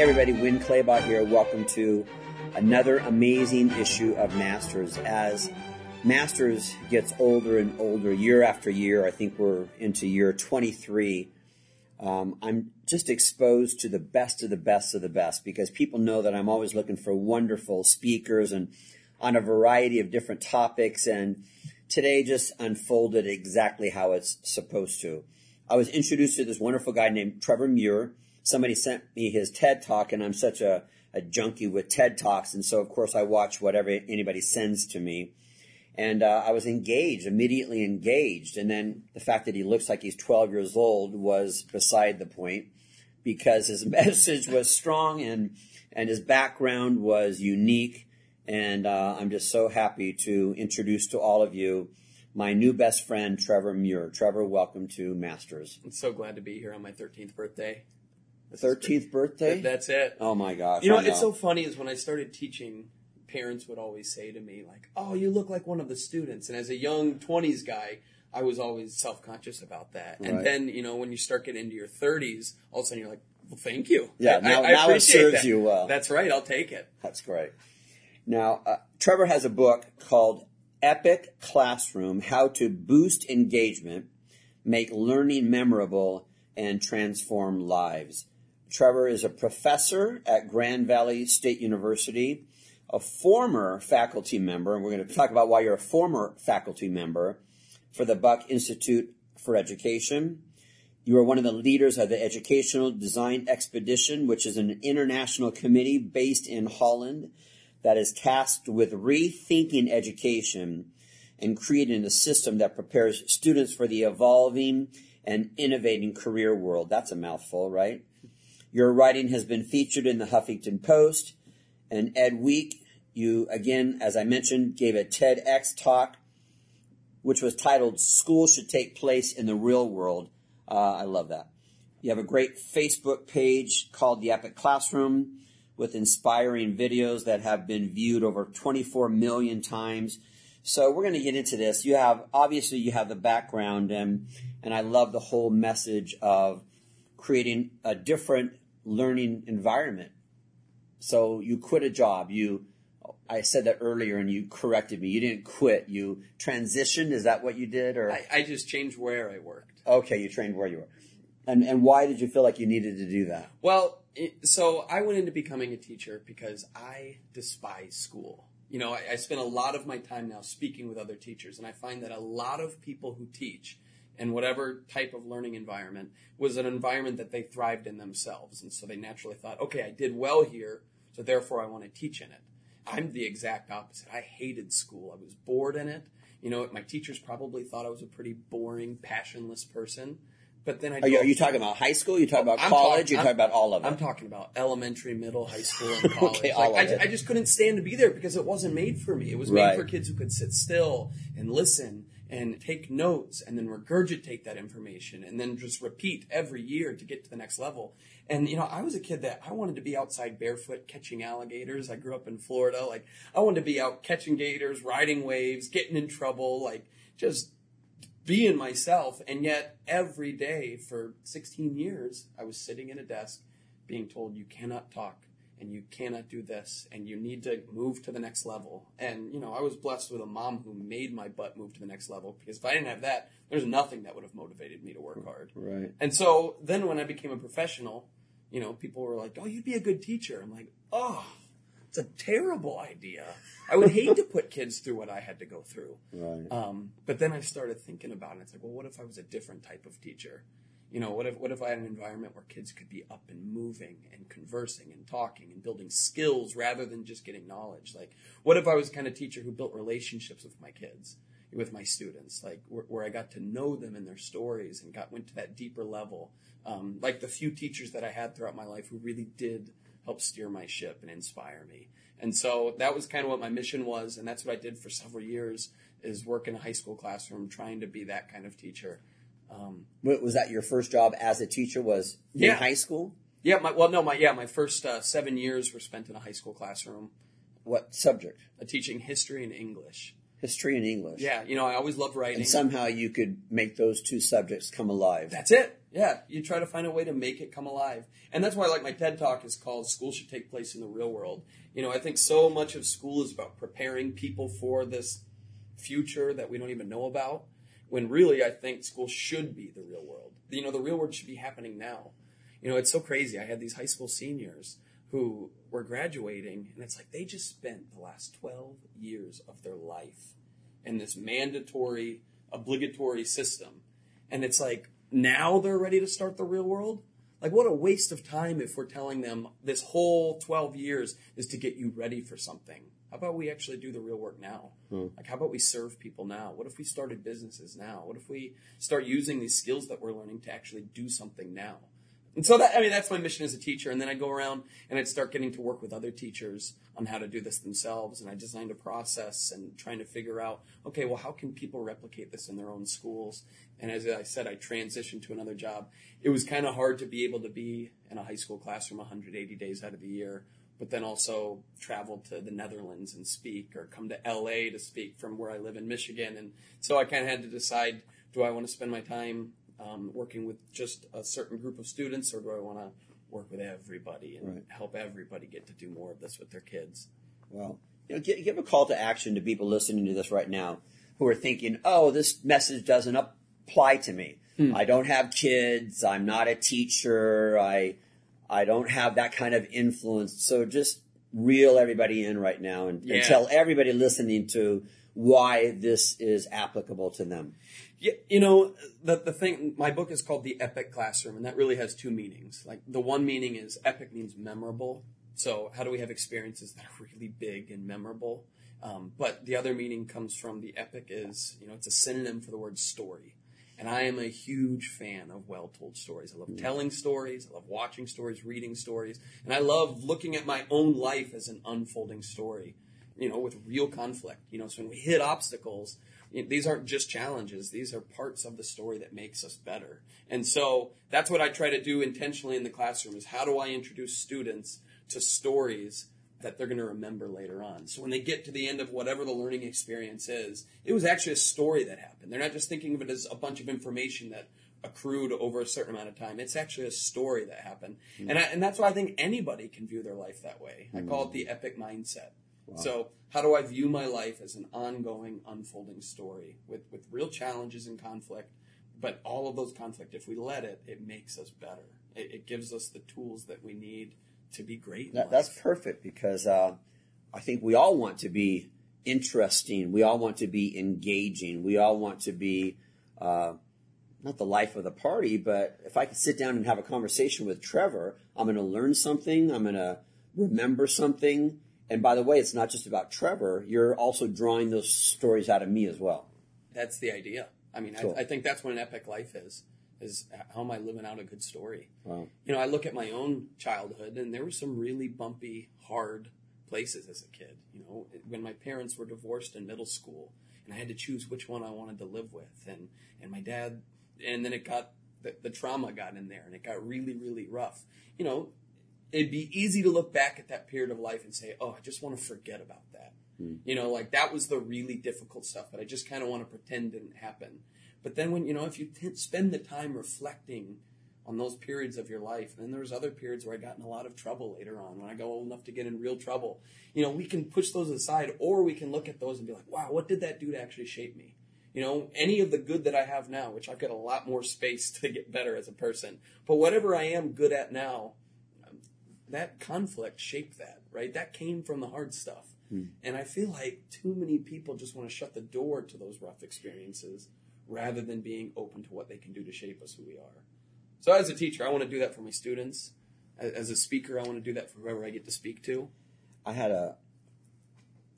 Hey everybody, Winn Claybaugh here. Welcome to another amazing issue of Masters. As Masters gets older and older year after year, I think we're into year 23. Um, I'm just exposed to the best of the best of the best because people know that I'm always looking for wonderful speakers and on a variety of different topics. And today just unfolded exactly how it's supposed to. I was introduced to this wonderful guy named Trevor Muir somebody sent me his TED talk, and I'm such a, a junkie with TED talks, and so of course I watch whatever anybody sends to me. And uh, I was engaged, immediately engaged. And then the fact that he looks like he's 12 years old was beside the point because his message was strong and, and his background was unique. And uh, I'm just so happy to introduce to all of you my new best friend, Trevor Muir. Trevor, welcome to Masters. I'm so glad to be here on my 13th birthday. Thirteenth birthday. That's it. Oh my gosh! You know, it's so funny is when I started teaching, parents would always say to me like, "Oh, you look like one of the students." And as a young twenties guy, I was always self conscious about that. And Right. then you know, when you start getting into your thirties, all of a sudden you're like, "Well, thank you." Yeah, I- now- I, now it serves that. you well. That's right. I'll take it. That's great. Now, uh, Trevor has a book called Epic Classroom: How to Boost Engagement, Make Learning Memorable, and Transform Lives. Trevor is a professor at Grand Valley State University, a former faculty member, and we're going to talk about why you're a former faculty member for the Buck Institute for Education. You are one of the leaders of the Educational Design Expedition, which is an international committee based in Holland that is tasked with rethinking education and creating a system that prepares students for the evolving and innovating career world. That's a mouthful, right? Your writing has been featured in the Huffington Post and Ed Week. You, again, as I mentioned, gave a TEDx talk, which was titled School Should Take Place in the Real World. Uh, I love that. You have a great Facebook page called The Epic Classroom with inspiring videos that have been viewed over 24 million times. So we're going to get into this. You have, obviously you have the background and, and I love the whole message of creating a different learning environment. So you quit a job. You, I said that earlier and you corrected me. You didn't quit. You transitioned. Is that what you did? Or I, I just changed where I worked. okay, you trained where you were. And and why did you feel like you needed to do that? Well, it, so I went into becoming a teacher because I despise school. You know, I, I spend a lot of my time now speaking with other teachers, and I find that a lot of people who teach in whatever type of learning environment was an environment that they thrived in themselves. And so they naturally thought, okay, I did well here, so therefore I want to teach in it. I'm the exact opposite. I hated school. I was bored in it. You know, my teachers probably thought I was a pretty boring, passionless person. But then I Are you, are you talking about high school? You talking oh, about I'm college? talk- you talking about all of it? I'm talking about elementary, middle, high school, and college. Okay, all I, of ju- it. I just couldn't stand to be there because it wasn't made for me. It was made Right. for kids who could sit still and listen and take notes and then regurgitate that information and then just repeat every year to get to the next level. And you know, I was a kid that I wanted to be outside barefoot catching alligators. I grew up in Florida. Like I wanted to be out catching gators, riding waves, getting in trouble, like just being myself. And yet every day for 16 years, I was sitting in a desk being told you cannot talk and you cannot do this and you need to move to the next level. And, you know, I was blessed with a mom who made my butt move to the next level because if I didn't have that, there's nothing that would have motivated me to work hard. right. And so then when I became a professional, you know, people were like, oh, you'd be a good teacher. I'm like, oh, it's a terrible idea. I would hate to put kids through what I had to go through. Right. Um, but then I started thinking about it. It's like, well, what if I was a different type of teacher? You know, what if what if I had an environment where kids could be up and moving and conversing and talking and building skills rather than just getting knowledge? Like, what if I was kind of teacher who built relationships with my kids, with my students, like where, where I got to know them and their stories and got went to that deeper level? Um, like the few teachers that I had throughout my life who really did help steer my ship and inspire me. And so that was kind of what my mission was, and that's what I did for several years is work in a high school classroom trying to be that kind of teacher. Um, Wa- Was that your first job as a teacher? Was in Yeah. high school? yeah, my, well, no, my yeah, my first uh, seven years were spent in a high school classroom, What subject? uh, teaching history and English. History and English. Yeah, you know, I always loved writing. And somehow you could make those two subjects come alive. That's it. Yeah, you try to find a way to make it come alive. And that's why like my TED talk is called School Should Take Place in the Real World. You know, I think so much of school is about preparing people for this future that we don't even know about. When really I think school should be the real world. You know, the real world should be happening now. You know, it's so crazy. I had these high school seniors who were graduating and it's like they just spent the last 12 years of their life in this mandatory obligatory system. And it's like now they're ready to start the real world. Like, what a waste of time if we're telling them this whole 12 years is to get you ready for something. How about we actually do the real work now? Hmm. Like, how about we serve people now? What if we started businesses now? What if we start using these skills that we're learning to actually do something now? And so that, I mean, that's my mission as a teacher. And then I go around and I'd start getting to work with other teachers on how to do this themselves. And I designed a process and trying to figure out, okay, well, how can people replicate this in their own schools? And as I said, I transitioned to another job. It was kind of hard to be able to be in a high school classroom 180 days out of the year, but then also travel to the Netherlands and speak or come to LA to speak from where I live in Michigan. And so I kind of had to decide, do I want to spend my time um, working with just a certain group of students, or do I want to work with everybody and Right. help everybody get to do more of this with their kids? Well, you know, give, give a call to action to people listening to this right now who are thinking, "Oh, this message doesn't apply to me. I don't have kids. I'm not a teacher. I I don't have that kind of influence." So just reel everybody in right now and, and tell everybody listening to why this is applicable to them. Yeah, you know, the the thing. My book is called The Epic Classroom, and that really has two meanings. Like the one meaning is epic means memorable. So how do we have experiences that are really big and memorable? Um, but the other meaning comes from the epic is you know it's a synonym for the word story. And I am a huge fan of well told stories. I love mm. telling stories. I love watching stories, reading stories. And I love looking at my own life as an unfolding story, you know, with real conflict. You know, so when we hit obstacles, you know, these aren't just challenges. These are parts of the story that makes us better. And so that's what I try to do intentionally in the classroom is how do I introduce students to stories that they're going to remember later on. So when they get to the end of whatever the learning experience is, it was actually a story that happened. They're not just thinking of it as a bunch of information that accrued over a certain amount of time. It's actually a story that happened. Mm-hmm. And I, and that's why I think anybody can view their life that way. I call it the mm-hmm. epic mindset. So how do I view my life as an ongoing, unfolding story with, with real challenges and conflict? But all of those conflict, if we let it, it makes us better. It, it gives us the tools that we need to be great. That, that's perfect because uh, I think we all want to be interesting. We all want to be engaging. We all want to be uh, not the life of the party, but if I could sit down and have a conversation with Trevor, I'm going to learn something. I'm going to remember something. And by the way, it's not just about Trevor. You're also drawing those stories out of me as well. That's the idea. I mean, Cool. I, I think that's what an epic life is. Is how am I living out a good story? Wow. You know, I look at my own childhood, and there were some really bumpy, hard places as a kid. You know, when my parents were divorced in middle school, and I had to choose which one I wanted to live with, and and my dad, and then it got the, the trauma got in there, and it got really, really rough. You know, it'd be easy to look back at that period of life and say, "Oh, I just want to forget about that." Hmm. You know, like that was the really difficult stuff but I just kind of want to pretend it didn't happen. But then when you know, if you t- spend the time reflecting on those periods of your life, and then there was other periods where I got in a lot of trouble later on when I got old enough to get in real trouble. You know, we can push those aside, or we can look at those and be like, "Wow, what did that do to actually shape me?" You know, any of the good that I have now, which I've got a lot more space to get better as a person, but whatever I am good at now, um, that conflict shaped that, right? That came from the hard stuff. Hmm. And I feel like too many people just want to shut the door to those rough experiences rather than being open to what they can do to shape us who we are. So as a teacher, I want to do that for my students. As a speaker, I want to do that for whoever I get to speak to. I had a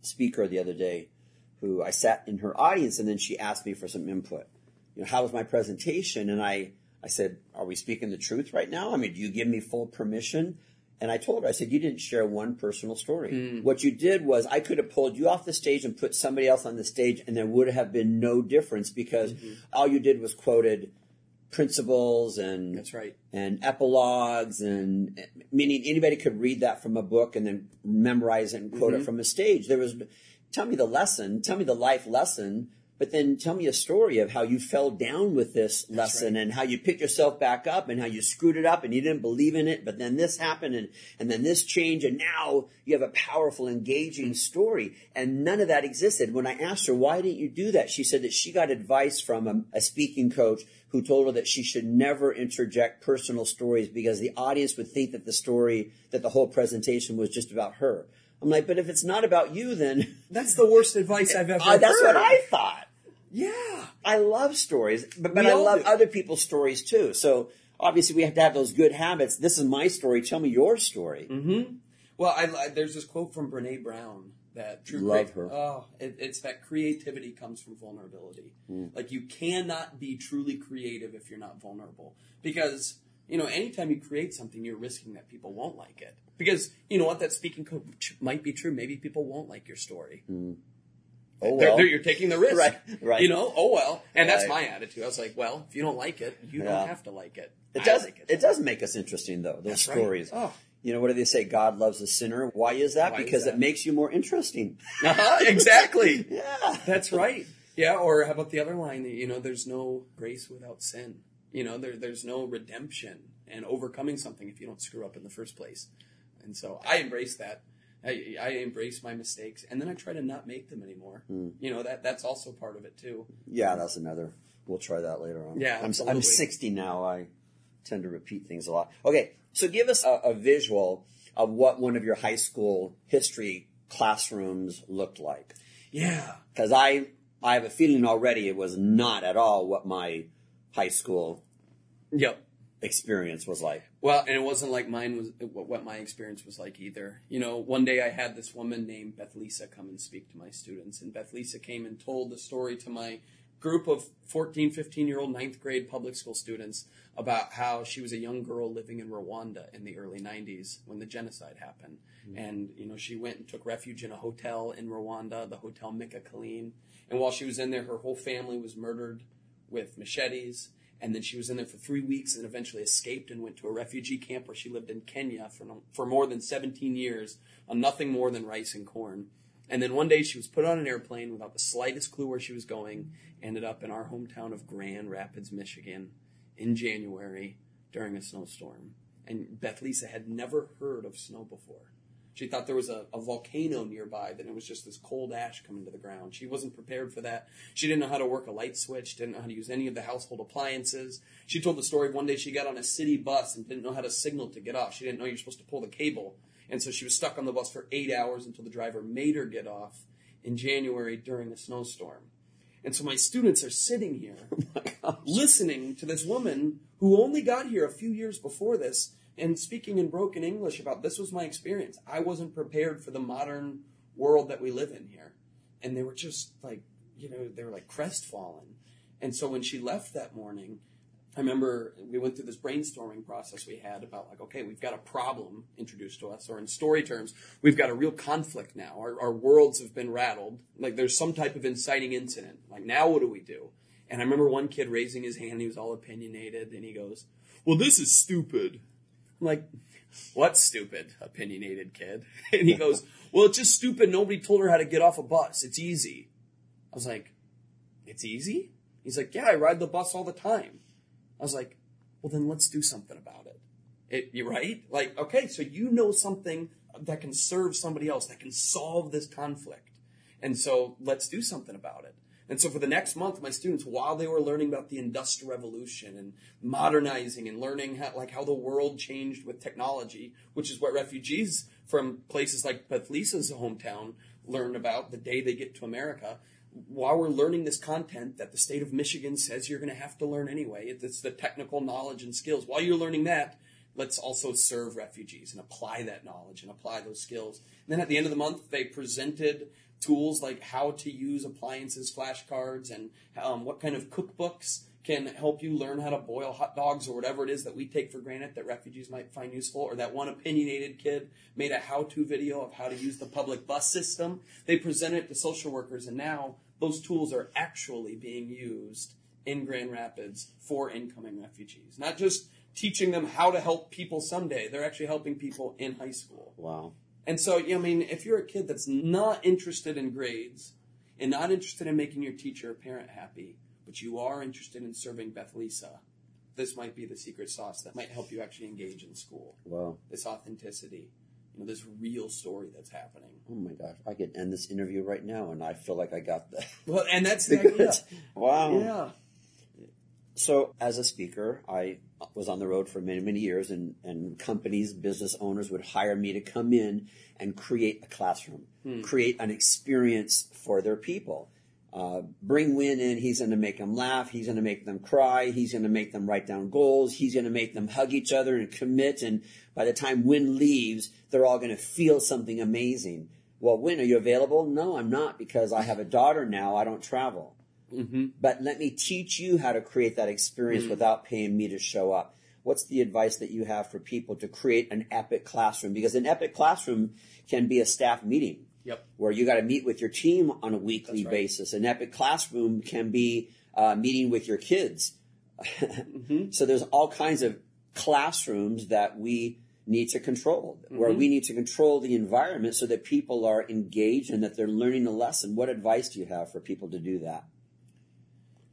speaker the other day who I sat in her audience and then she asked me for some input. You know, how was my presentation? And I, I said, are we speaking the truth right now? I mean, do you give me full permission? And I told her, I said, you didn't share one personal story. Hmm. What you did was I could have pulled you off the stage and put somebody else on the stage and there would have been no difference because mm-hmm. all you did was quoted principles and That's right. and epilogues and meaning anybody could read that from a book and then memorize it and quote it mm-hmm. from a stage. There was tell me the lesson, tell me the life lesson, but then tell me a story of how you fell down with this lesson right. and how you picked yourself back up and how you screwed it up and you didn't believe in it, but then this happened and, and then this changed and now you have a powerful, engaging story. And none of that existed. When I asked her, why didn't you do that? She said that she got advice from a, a speaking coach who told her that she should never interject personal stories because the audience would think that the story, that the whole presentation was just about her. I'm like, but if it's not about you, then That's the worst advice I've ever Uh, that's heard. what I thought. Yeah. I love stories, but, but We I love do. other people's stories too. So obviously we have to have those good habits. This is my story. Tell me your story. Mm-hmm. Well, I, I, there's this quote from Brene Brown that true Love crea- her. Oh, it, it's that creativity comes from vulnerability. Mm. Like you cannot be truly creative if you're not vulnerable, because you know anytime you create something, you're risking that people won't like it. Because you know what, that speaking coach might be true. Maybe people won't like your story. Oh well. they're- you're taking the risk, Right, right. You know, oh well, and that's Right. my attitude. I was like, well, if you don't like it, you Yeah. don't have to like it. It I does. like it. does make us interesting though. Those That's right. stories. Oh. You know what do they say? God loves a sinner. Why is that? Why is because that? it makes you more interesting. Uh-huh, exactly. Yeah. That's right. Yeah, or how about the other line? You know, there's no grace without sin. You know, there, there's no redemption and overcoming something if you don't screw up in the first place. And so I embrace that. I, I embrace my mistakes, and then I try to not make them anymore. Hmm. You know that that's also part of it too. Yeah, that's another. We'll try that later on. Yeah, I'm, I'm 60 now. I tend to repeat things a lot. Okay, so give us a, a visual of what one of your high school history classrooms looked like. Yeah, Because I, I have a feeling already it was not at all what my high school yep. experience was like. Well, and it wasn't like mine was what my experience was like either. You know, one day I had this woman named Beth Lisa come and speak to my students, and Beth Lisa came and told the story to my group of 14, 15 year old ninth grade public school students about how she was a young girl living in Rwanda in the early 90s when the genocide happened. Hmm. And, you know, she went and took refuge in a hotel in Rwanda, the Hotel Mille Collines. And while she was in there, her whole family was murdered with machetes. And then she was in there for three weeks and eventually escaped and went to a refugee camp where she lived in Kenya for, for more than 17 years on nothing more than rice and corn. And then one day she was put on an airplane without the slightest clue where she was going, ended up in our hometown of Grand Rapids, Michigan in January during a snowstorm. And Beth Lisa had never heard of snow before. She thought there was a, a volcano nearby, that it was just this cold ash coming to the ground. She wasn't prepared for that. She didn't know how to work a light switch, didn't know how to use any of the household appliances. She told the story of one day she got on a city bus and didn't know how to signal to get off. She didn't know you're supposed to pull the cable. And so she was stuck on the bus for eight hours until the driver made her get off in January during a snowstorm. And so my students are sitting here oh listening to this woman who only got here a few years before this and speaking in broken English about this was my experience. I wasn't prepared for the modern world that we live in here. And they were just like, you know, they were like crestfallen. And so when she left that morning, I remember we went through this brainstorming process we had about like, okay, we've got a problem introduced to us, or in story terms, we've got a real conflict now. Our, our worlds have been rattled. Like there's some type of inciting incident. Like now what do we do? And I remember one kid raising his hand. He was all opinionated, and he goes, "Well, this is stupid." I'm like, "What's stupid?" Opinionated kid, and he goes, "Well, it's just stupid. Nobody told her how to get off a bus. It's easy." I was like, "It's easy?" He's like, "Yeah, I ride the bus all the time." I was like, well, then let's do something about it. it you right? Like, okay, so you know something that can serve somebody else, that can solve this conflict. And so let's do something about it. And so for the next month, my students, while they were learning about the industrial revolution and modernizing and learning how, like how the world changed with technology, which is what refugees from places like Beth Lisa's hometown learn about the day they get to America, while we're learning this content that the state of Michigan says you're going to have to learn anyway, it's the technical knowledge and skills. While you're learning that, let's also serve refugees and apply that knowledge and apply those skills. And then at the end of the month, they presented tools like how to use appliances, flashcards, and um, what kind of cookbooks can help you learn how to boil hot dogs or whatever it is that we take for granted that refugees might find useful. Or that one opinionated kid made a how to video of how to use the public bus system. They presented it to social workers, and now those tools are actually being used in Grand Rapids for incoming refugees. Not just teaching them how to help people someday, they're actually helping people in high school. Wow. And so, I mean, if you're a kid that's not interested in grades, and not interested in making your teacher or parent happy, but you are interested in serving Beth Lisa, this might be the secret sauce that might help you actually engage in school. Wow. This authenticity, you know, this real story that's happening. Oh my gosh. I could end this interview right now and I feel like I got the. Well, and that's the idea. wow. Yeah. So, as a speaker, I was on the road for many, many years, and, and companies, business owners would hire me to come in and create a classroom, create an experience for their people. Uh, bring Winn in, he's going to make them laugh, he's going to make them cry, he's going to make them write down goals, he's going to make them hug each other and commit, and by the time Winn leaves, they're all going to feel something amazing. Well, Winn, are you available? No, I'm not because I have a daughter now, I don't travel Mm-hmm. but let me teach you how to create that experience mm. without paying me to show up. What's the advice that you have for people to create an epic classroom? Because an epic classroom can be a staff meeting Yep. where you got to meet with your team on a weekly right. basis. An epic classroom can be uh, meeting with your kids. Mm-hmm. So there's all kinds of classrooms that we need to control, mm-hmm. where we need to control the environment so that people are engaged and that they're learning a lesson. What advice do you have for people to do that?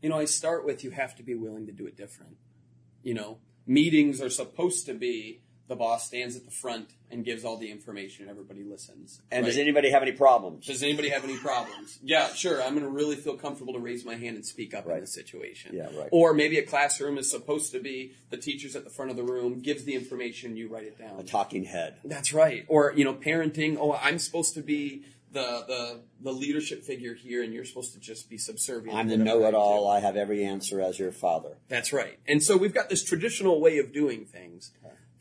You know, I start with you have to be willing to do it different. You know, meetings are supposed to be the boss stands at the front and gives all the information and everybody listens. And right? does anybody have any problems? Does anybody have any problems? Yeah, sure. I'm going to really feel comfortable to raise my hand and speak up in Right. this situation. Yeah, right. Or maybe a classroom is supposed to be the teacher's at the front of the room, gives the information, you write it down. A talking head. That's right. Or you know, parenting. Oh, I'm supposed to be the the the leadership figure here, and you're supposed to just be subservient. I'm the know-it-all. I have every answer as your father. That's right. And so we've got this traditional way of doing things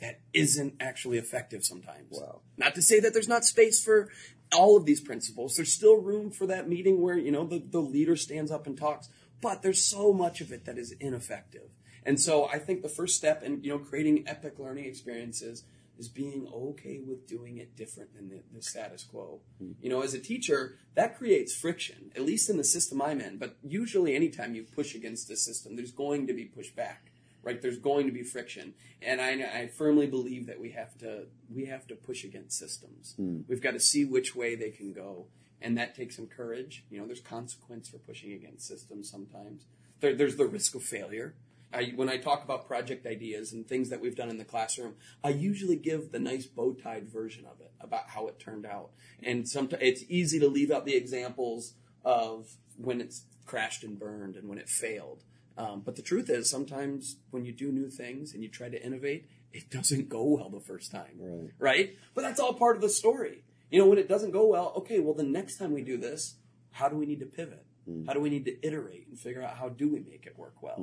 that isn't actually effective sometimes. Wow. Not to say that there's not space for all of these principles. There's still room for that meeting where, you know, the, the leader stands up and talks, but there's so much of it that is ineffective. And so I think the first step in, you know, creating epic learning experiences is being okay with doing it different than the, the status quo. Hmm. You know, as a teacher, that creates friction, at least in the system I'm in. But usually, anytime you push against the system, there's going to be pushback, right? There's going to be friction, and I, I firmly believe that we have to we have to push against systems. Hmm. We've got to see which way they can go, and that takes some courage. You know, there's consequence for pushing against systems sometimes. There, there's the risk of failure. I, when I talk about project ideas and things that we've done in the classroom, I usually give the nice bow tied version of it about how it turned out. And sometimes it's easy to leave out the examples of when it's crashed and burned and when it failed. Um, but the truth is, sometimes when you do new things and you try to innovate, it doesn't go well the first time. Right. Right? But that's all part of the story. You know, when it doesn't go well, okay, well, the next time we do this, how do we need to pivot? How do we need to iterate and figure out how do we make it work well?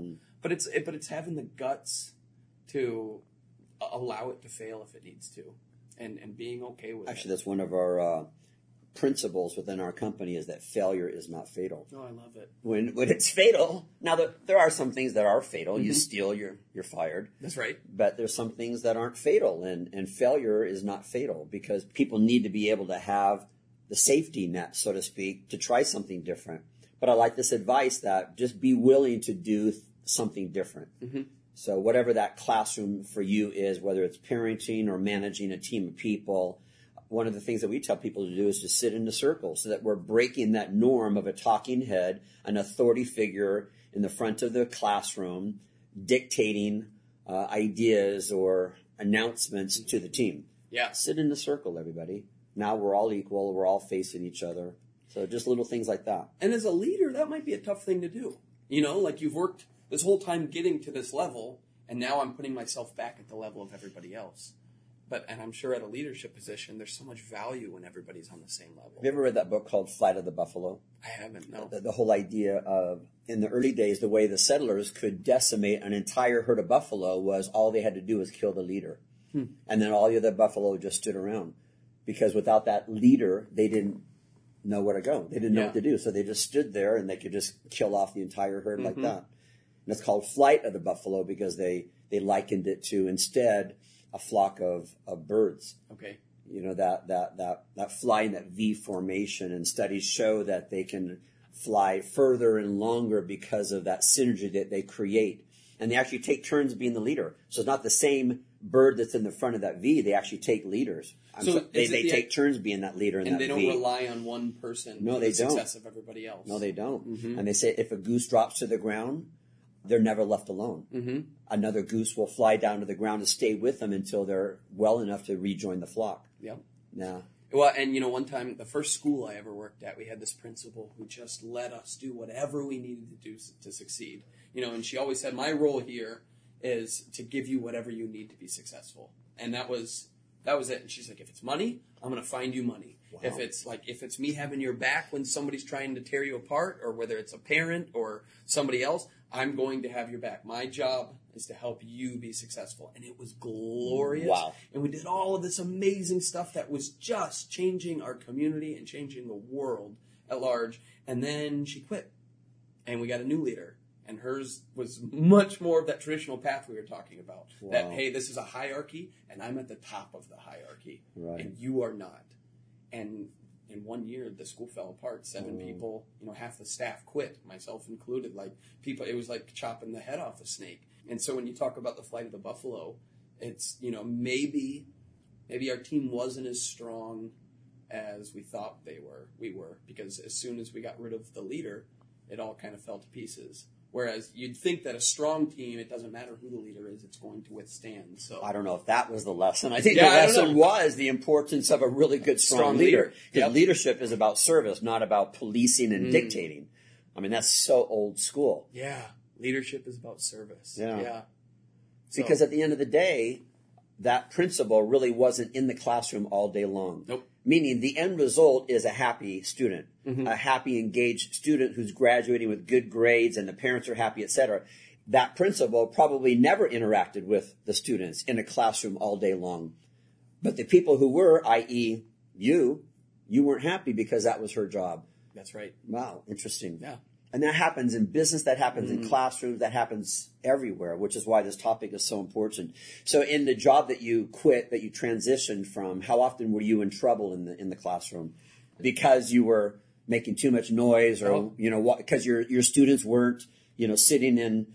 But it's it, but it's having the guts to allow it to fail if it needs to, and and being okay with Actually, it. that's one of our uh, principles within our company is that failure is not fatal. Oh, I love it. When when it's fatal, now the, there are some things that are fatal. You steal, you're you're fired. That's right. But there's some things that aren't fatal, and and failure is not fatal because people need to be able to have the safety net, so to speak, to try something different. But I like this advice that just be willing to do something different. So whatever that classroom for you is, whether it's parenting or managing a team of people, one of the things that we tell people to do is to sit in a circle so that we're breaking that norm of a talking head, an authority figure in the front of the classroom, dictating uh, ideas or announcements to the team. Yeah. Sit in a circle, everybody. Now we're all equal. We're all facing each other. So just little things like that. And as a leader, that might be a tough thing to do. You know, like you've worked this whole time getting to this level, and now I'm putting myself back at the level of everybody else. But and I'm sure at a leadership position, there's so much value when everybody's on the same level. Have you ever read that book called Flight of the Buffalo? I haven't. No. the, the whole idea of in the early days the way the settlers could decimate an entire herd of buffalo was all they had to do was kill the leader hmm. and then all the other buffalo just stood around because without that leader they didn't know where to go they didn't know Yeah. what to do so they just stood there and they could just kill off the entire herd like mm-hmm. that and it's called flight of the buffalo because they they likened it to instead a flock of, of birds Okay. you know that that that that fly in that V formation, and studies show that they can fly further and longer because of that synergy that they create. and they actually take turns being the leader. So it's not the same bird that's in the front of that V. They actually take leaders. So so- they they the- take turns being that leader in and that they don't V. rely on one person No, for they the don't. success of everybody else. no, they don't. Mhm. And they say if a goose drops to the ground, they're never left alone. hmm Another goose will fly down to the ground to stay with them until they're well enough to rejoin the flock. Yep. Now, Well, and you know, one time, the first school I ever worked at, we had this principal who just let us do whatever we needed to do to succeed. You know, and she always said, "My role here is to give you whatever you need to be successful," and that was that was it. And she's like, "If it's money, I'm going to find you money. If it's like if it's me having your back when somebody's trying to tear you apart, or whether it's a parent or somebody else, I'm going to have your back. My job is to help you be successful." And it was glorious. Wow. And we did all of this amazing stuff that was just changing our community and changing the world at large. And then she quit. And we got a new leader. And hers was much more of that traditional path we were talking about. That, hey, this is a hierarchy, and I'm at the top of the hierarchy. Right. And you are not. And in one year, the school fell apart. Seven Oh. people, you know, half the staff quit, myself included. Like, people, it was like chopping the head off a snake. And so when you talk about the flight of the buffalo, it's, you know, maybe maybe our team wasn't as strong as we thought they were we were because as soon as we got rid of the leader it all kind of fell to pieces whereas you'd think that a strong team it doesn't matter who the leader is it's going to withstand so I don't know if that was the lesson. I think Yeah, the lesson was the importance of a really good, strong, Strong leader. Because Yep. leadership is about service, not about policing and Mm. dictating. I mean, that's so old school. yeah leadership is about service Yeah. yeah So- Because at the end of the day, that principal really wasn't in the classroom all day long. Nope. Meaning the end result is a happy student, Mhm. a happy, engaged student who's graduating with good grades and the parents are happy, etc. That principal probably never interacted with the students in a classroom all day long. But the people who were, i.e., you, you weren't happy because that was her job. that's right Wow, interesting. yeah And that happens in business, that happens Mm. in classrooms, that happens everywhere, which is why this topic is so important. So in the job that you quit, that you transitioned from, how often were you in trouble in the in the classroom? Because you were making too much noise or Oh. you know what because your your students weren't, you know, sitting in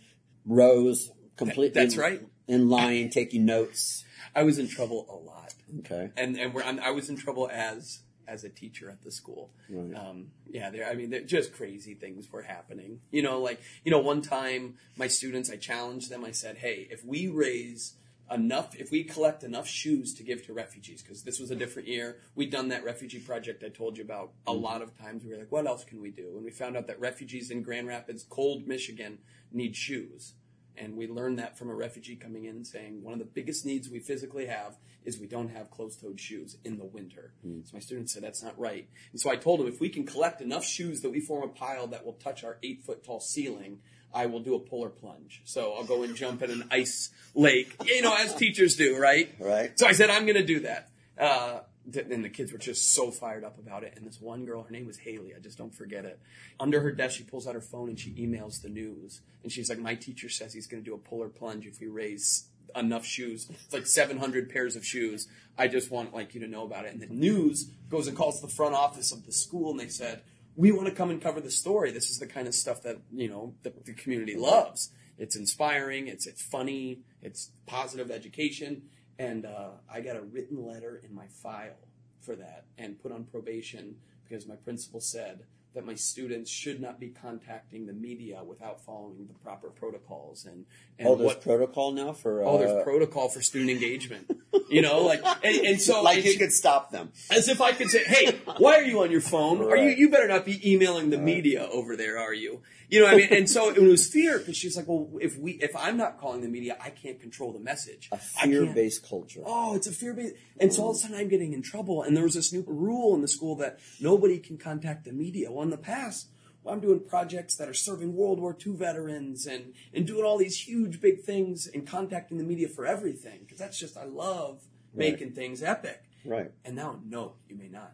rows completely that's right. in line taking notes. i was in trouble a lot Okay. and and we're, I'm, I was in trouble as as a teacher at the school. Right. Um, yeah, there. I mean, they're just crazy things were happening. You know, like you know, one time my students, I challenged them. I said, "Hey, if we raise enough, if we collect enough shoes to give to refugees, because this was a different year, we'd done that refugee project I told you about a lot of times. We were like, what else can we do? And we found out that refugees in Grand Rapids, cold Michigan, need shoes." And we learned that from a refugee coming in saying one of the biggest needs we physically have is we don't have closed-toed shoes in the winter. So my students said that's not right. And so I told them if we can collect enough shoes that we form a pile that will touch our eight-foot tall ceiling, I will do a polar plunge. So I'll go and jump in an ice lake, you know, as teachers do, right? Right. So I said I'm going to do that. Uh, and the kids were just so fired up about it. And this one girl, her name was Haley. I just don't forget it. Under her desk, she pulls out her phone and she emails the news. And she's like, "My teacher says he's going to do a polar plunge if we raise enough shoes. It's like 700 pairs of shoes. I just want like you to know about it." And the news goes and calls the front office of the school, and they said, "We want to come and cover the story. This is the kind of stuff that you know the, the community loves." It's inspiring. It's it's funny. It's positive education. And uh, I got a written letter in my file for that and put on probation because my principal said that my students should not be contacting the media without following the proper protocols and, and Oh, there's what protocol now for oh there's uh, protocol for student engagement you know like and, and so like you could stop them. as if I could say, "Hey, why are you on your phone? Are you? You better not be emailing the media over there, are you? You know what I mean?" And so it was fear because she's like, "Well, if we, if I'm not calling the media, I can't control the message. A fear-based culture. Oh, it's a fear based. And so all of a sudden I'm getting in trouble. And there was this new rule in the school that nobody can contact the media. Well, in the past, well, I'm doing projects that are serving World War II veterans and, and doing all these huge big things and contacting the media for everything. Because that's just, I love Right. making things epic. Right. And now, no, you may not.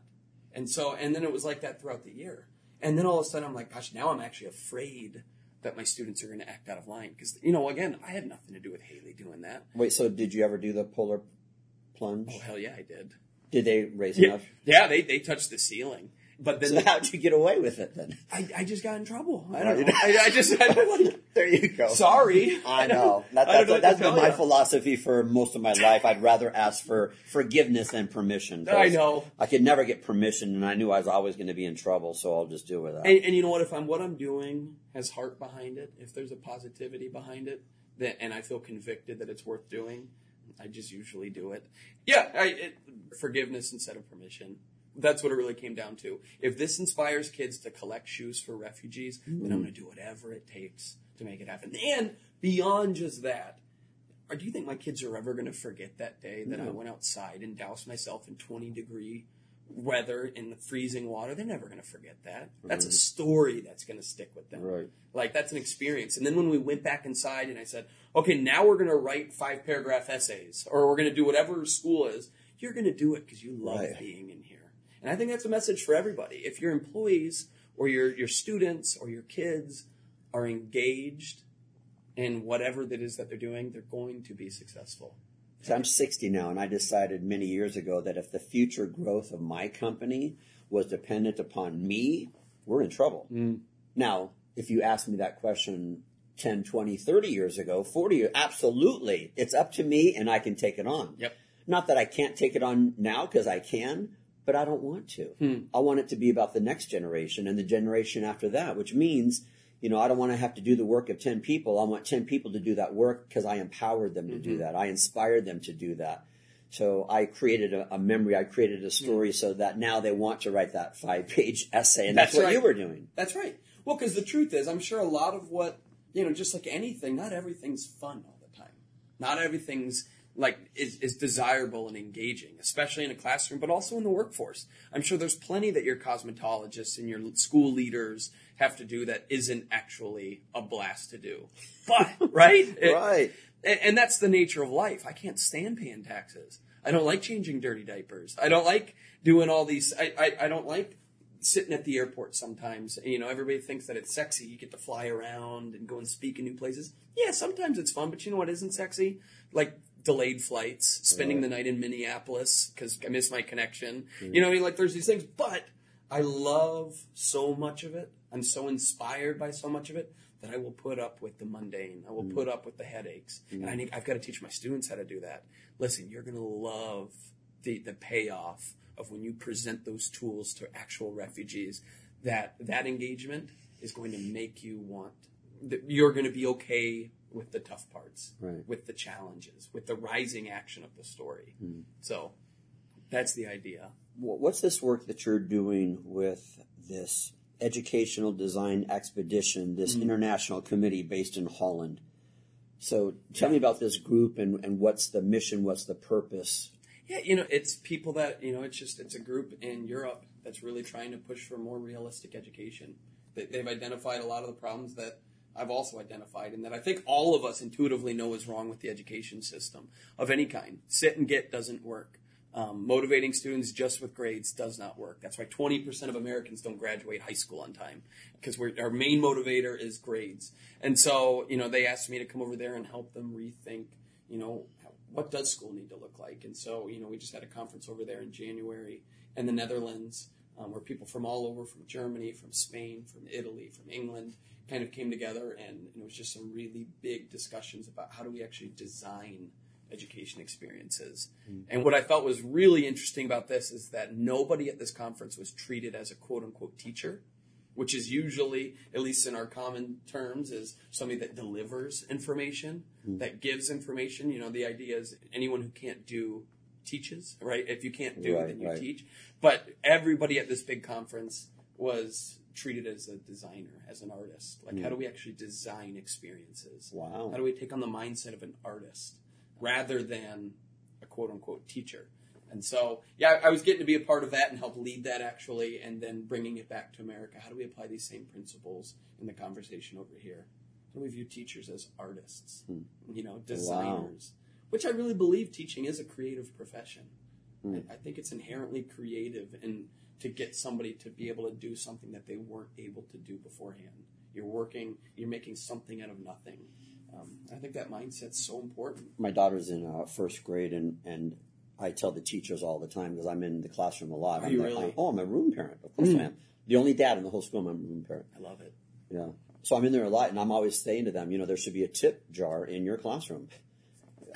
And so, and then it was like that throughout the year. And then all of a sudden I'm like, gosh, now I'm actually afraid that my students are going to act out of line. Because, you know, again, I had nothing to do with Haley doing that. Wait, so did you ever do the polar plunge? Oh, hell yeah, I did. Did they raise Yeah, enough? yeah, they they touched the ceiling, But then So how'd you get away with it then? I, I just got in trouble. I don't know. I, I just I don't like, There you go. sorry. I know. That, I that's know what that's been my ya. philosophy for most of my life. I'd rather ask for forgiveness than permission. I know. I could never get permission, and I knew I was always going to be in trouble, so I'll just do it without. And, and you know what? If I'm what I'm doing has heart behind it, if there's a positivity behind it, that and I feel convicted that it's worth doing, I just usually do it. Yeah, I, it, forgiveness instead of permission. That's what it really came down to. If this inspires kids to collect shoes for refugees, then I'm mm. going to do whatever it takes to make it happen. And beyond just that, or do you think my kids are ever going to forget that day that I went outside and doused myself in 20 degree weather in the freezing water? They're never going to forget that. That's a story that's going to stick with them. Right. Like that's an experience. And then when we went back inside and I said, okay, now we're going to write five paragraph essays or we're going to do whatever school is, you're going to do it because you love Right. being in here. And I think that's a message for everybody. If your employees or your, your students or your kids are engaged in whatever that is that they're doing, they're going to be successful. So I'm 60 now, and I decided many years ago that if the future growth of my company was dependent upon me, we're in trouble. Mm. Now, if you asked me that question 10, 20, 30 years ago, 40 years, absolutely. It's up to me and I can take it on. Yep. Not that I can't take it on now because I can, but I don't want to. Hmm. I want it to be about the next generation and the generation after that, which means, you know, I don't want to have to do the work of 10 people. I want 10 people to do that work because I empowered them to do Mhm. that. I inspired them to do that. So I created a, a memory, I created a story so that now they want to write that five page essay. And that's, That's what right. you were doing. That's right. Well, because the truth is, I'm sure a lot of what you know, just like anything, not everything's fun all the time. Not everything's like is, is desirable and engaging, especially in a classroom, but also in the workforce. I'm sure there's plenty that your cosmetologists and your school leaders have to do that isn't actually a blast to do. But right, It- right. and, and that's the nature of life. I can't stand paying taxes. I don't like changing dirty diapers. I don't like doing all these. I, I, I don't like sitting at the airport sometimes. You know, everybody thinks that it's sexy. You get to fly around and go and speak in new places. Yeah, sometimes it's fun, but you know what isn't sexy? Like delayed flights, spending the night in Minneapolis because I missed my connection. Mm. You know, I mean, like there's these things, but I love so much of it. I'm so inspired by so much of it that I will put up with the mundane. I will mm. put up with the headaches, and I mm. need, I've got to teach my students how to do that. Listen, you're going to love the the payoff of when you present those tools to actual refugees. That that engagement is going to make you want. that You're going to be okay with the tough parts, Right. with the challenges, with the rising action of the story. Hmm. So that's the idea. What's this work that you're doing with this educational design expedition, this hmm. international committee based in Holland? So tell me about this group and, and what's the mission, what's the purpose? Yeah, you know, it's people that you know. It's just it's a group in Europe that's really trying to push for more realistic education. They, they've identified a lot of the problems that I've also identified, and that I think all of us intuitively know is wrong with the education system of any kind. Sit and get doesn't work. Um, motivating students just with grades does not work. That's why 20% of Americans don't graduate high school on time because our main motivator is grades. And so, you know, they asked me to come over there and help them rethink, you know, what does school need to look like? And so, you know, we just had a conference over there in January in the Netherlands um, where people from all over, from Germany, from Spain, from Italy, from England, kind of came together, and it was just some really big discussions about how do we actually design education experiences. Hmm. And what I felt was really interesting about this is that nobody at this conference was treated as a quote unquote teacher, which is usually, at least in our common terms, is somebody that delivers information, hmm. that gives information. You know, the idea is anyone who can't do teaches, right? If you can't do, Right, then you right. teach. But everybody at this big conference was treated as a designer, as an artist. Like, how hmm. do we actually design experiences? Wow. How do we take on the mindset of an artist rather than a quote unquote teacher? And so, yeah, I was getting to be a part of that and help lead that actually, and then bringing it back to America. How do we apply these same principles in the conversation over here? How do we view teachers as artists? Hmm. You know, designers, which I really believe teaching is a creative profession. Hmm. I, I think it's inherently creative and to get somebody to be able to do something that they weren't able to do beforehand. You're working, you're making something out of nothing. Um, I think that mindset's so important. My daughter's in uh, first grade, and, and I tell the teachers all the time because I'm in the classroom a lot. Are I'm you like, really? oh, I'm a room parent. Of course I am. The only dad in the whole school. I'm a room parent. I love it. Yeah. So I'm in there a lot, and I'm always saying to them, you know, there should be a tip jar in your classroom.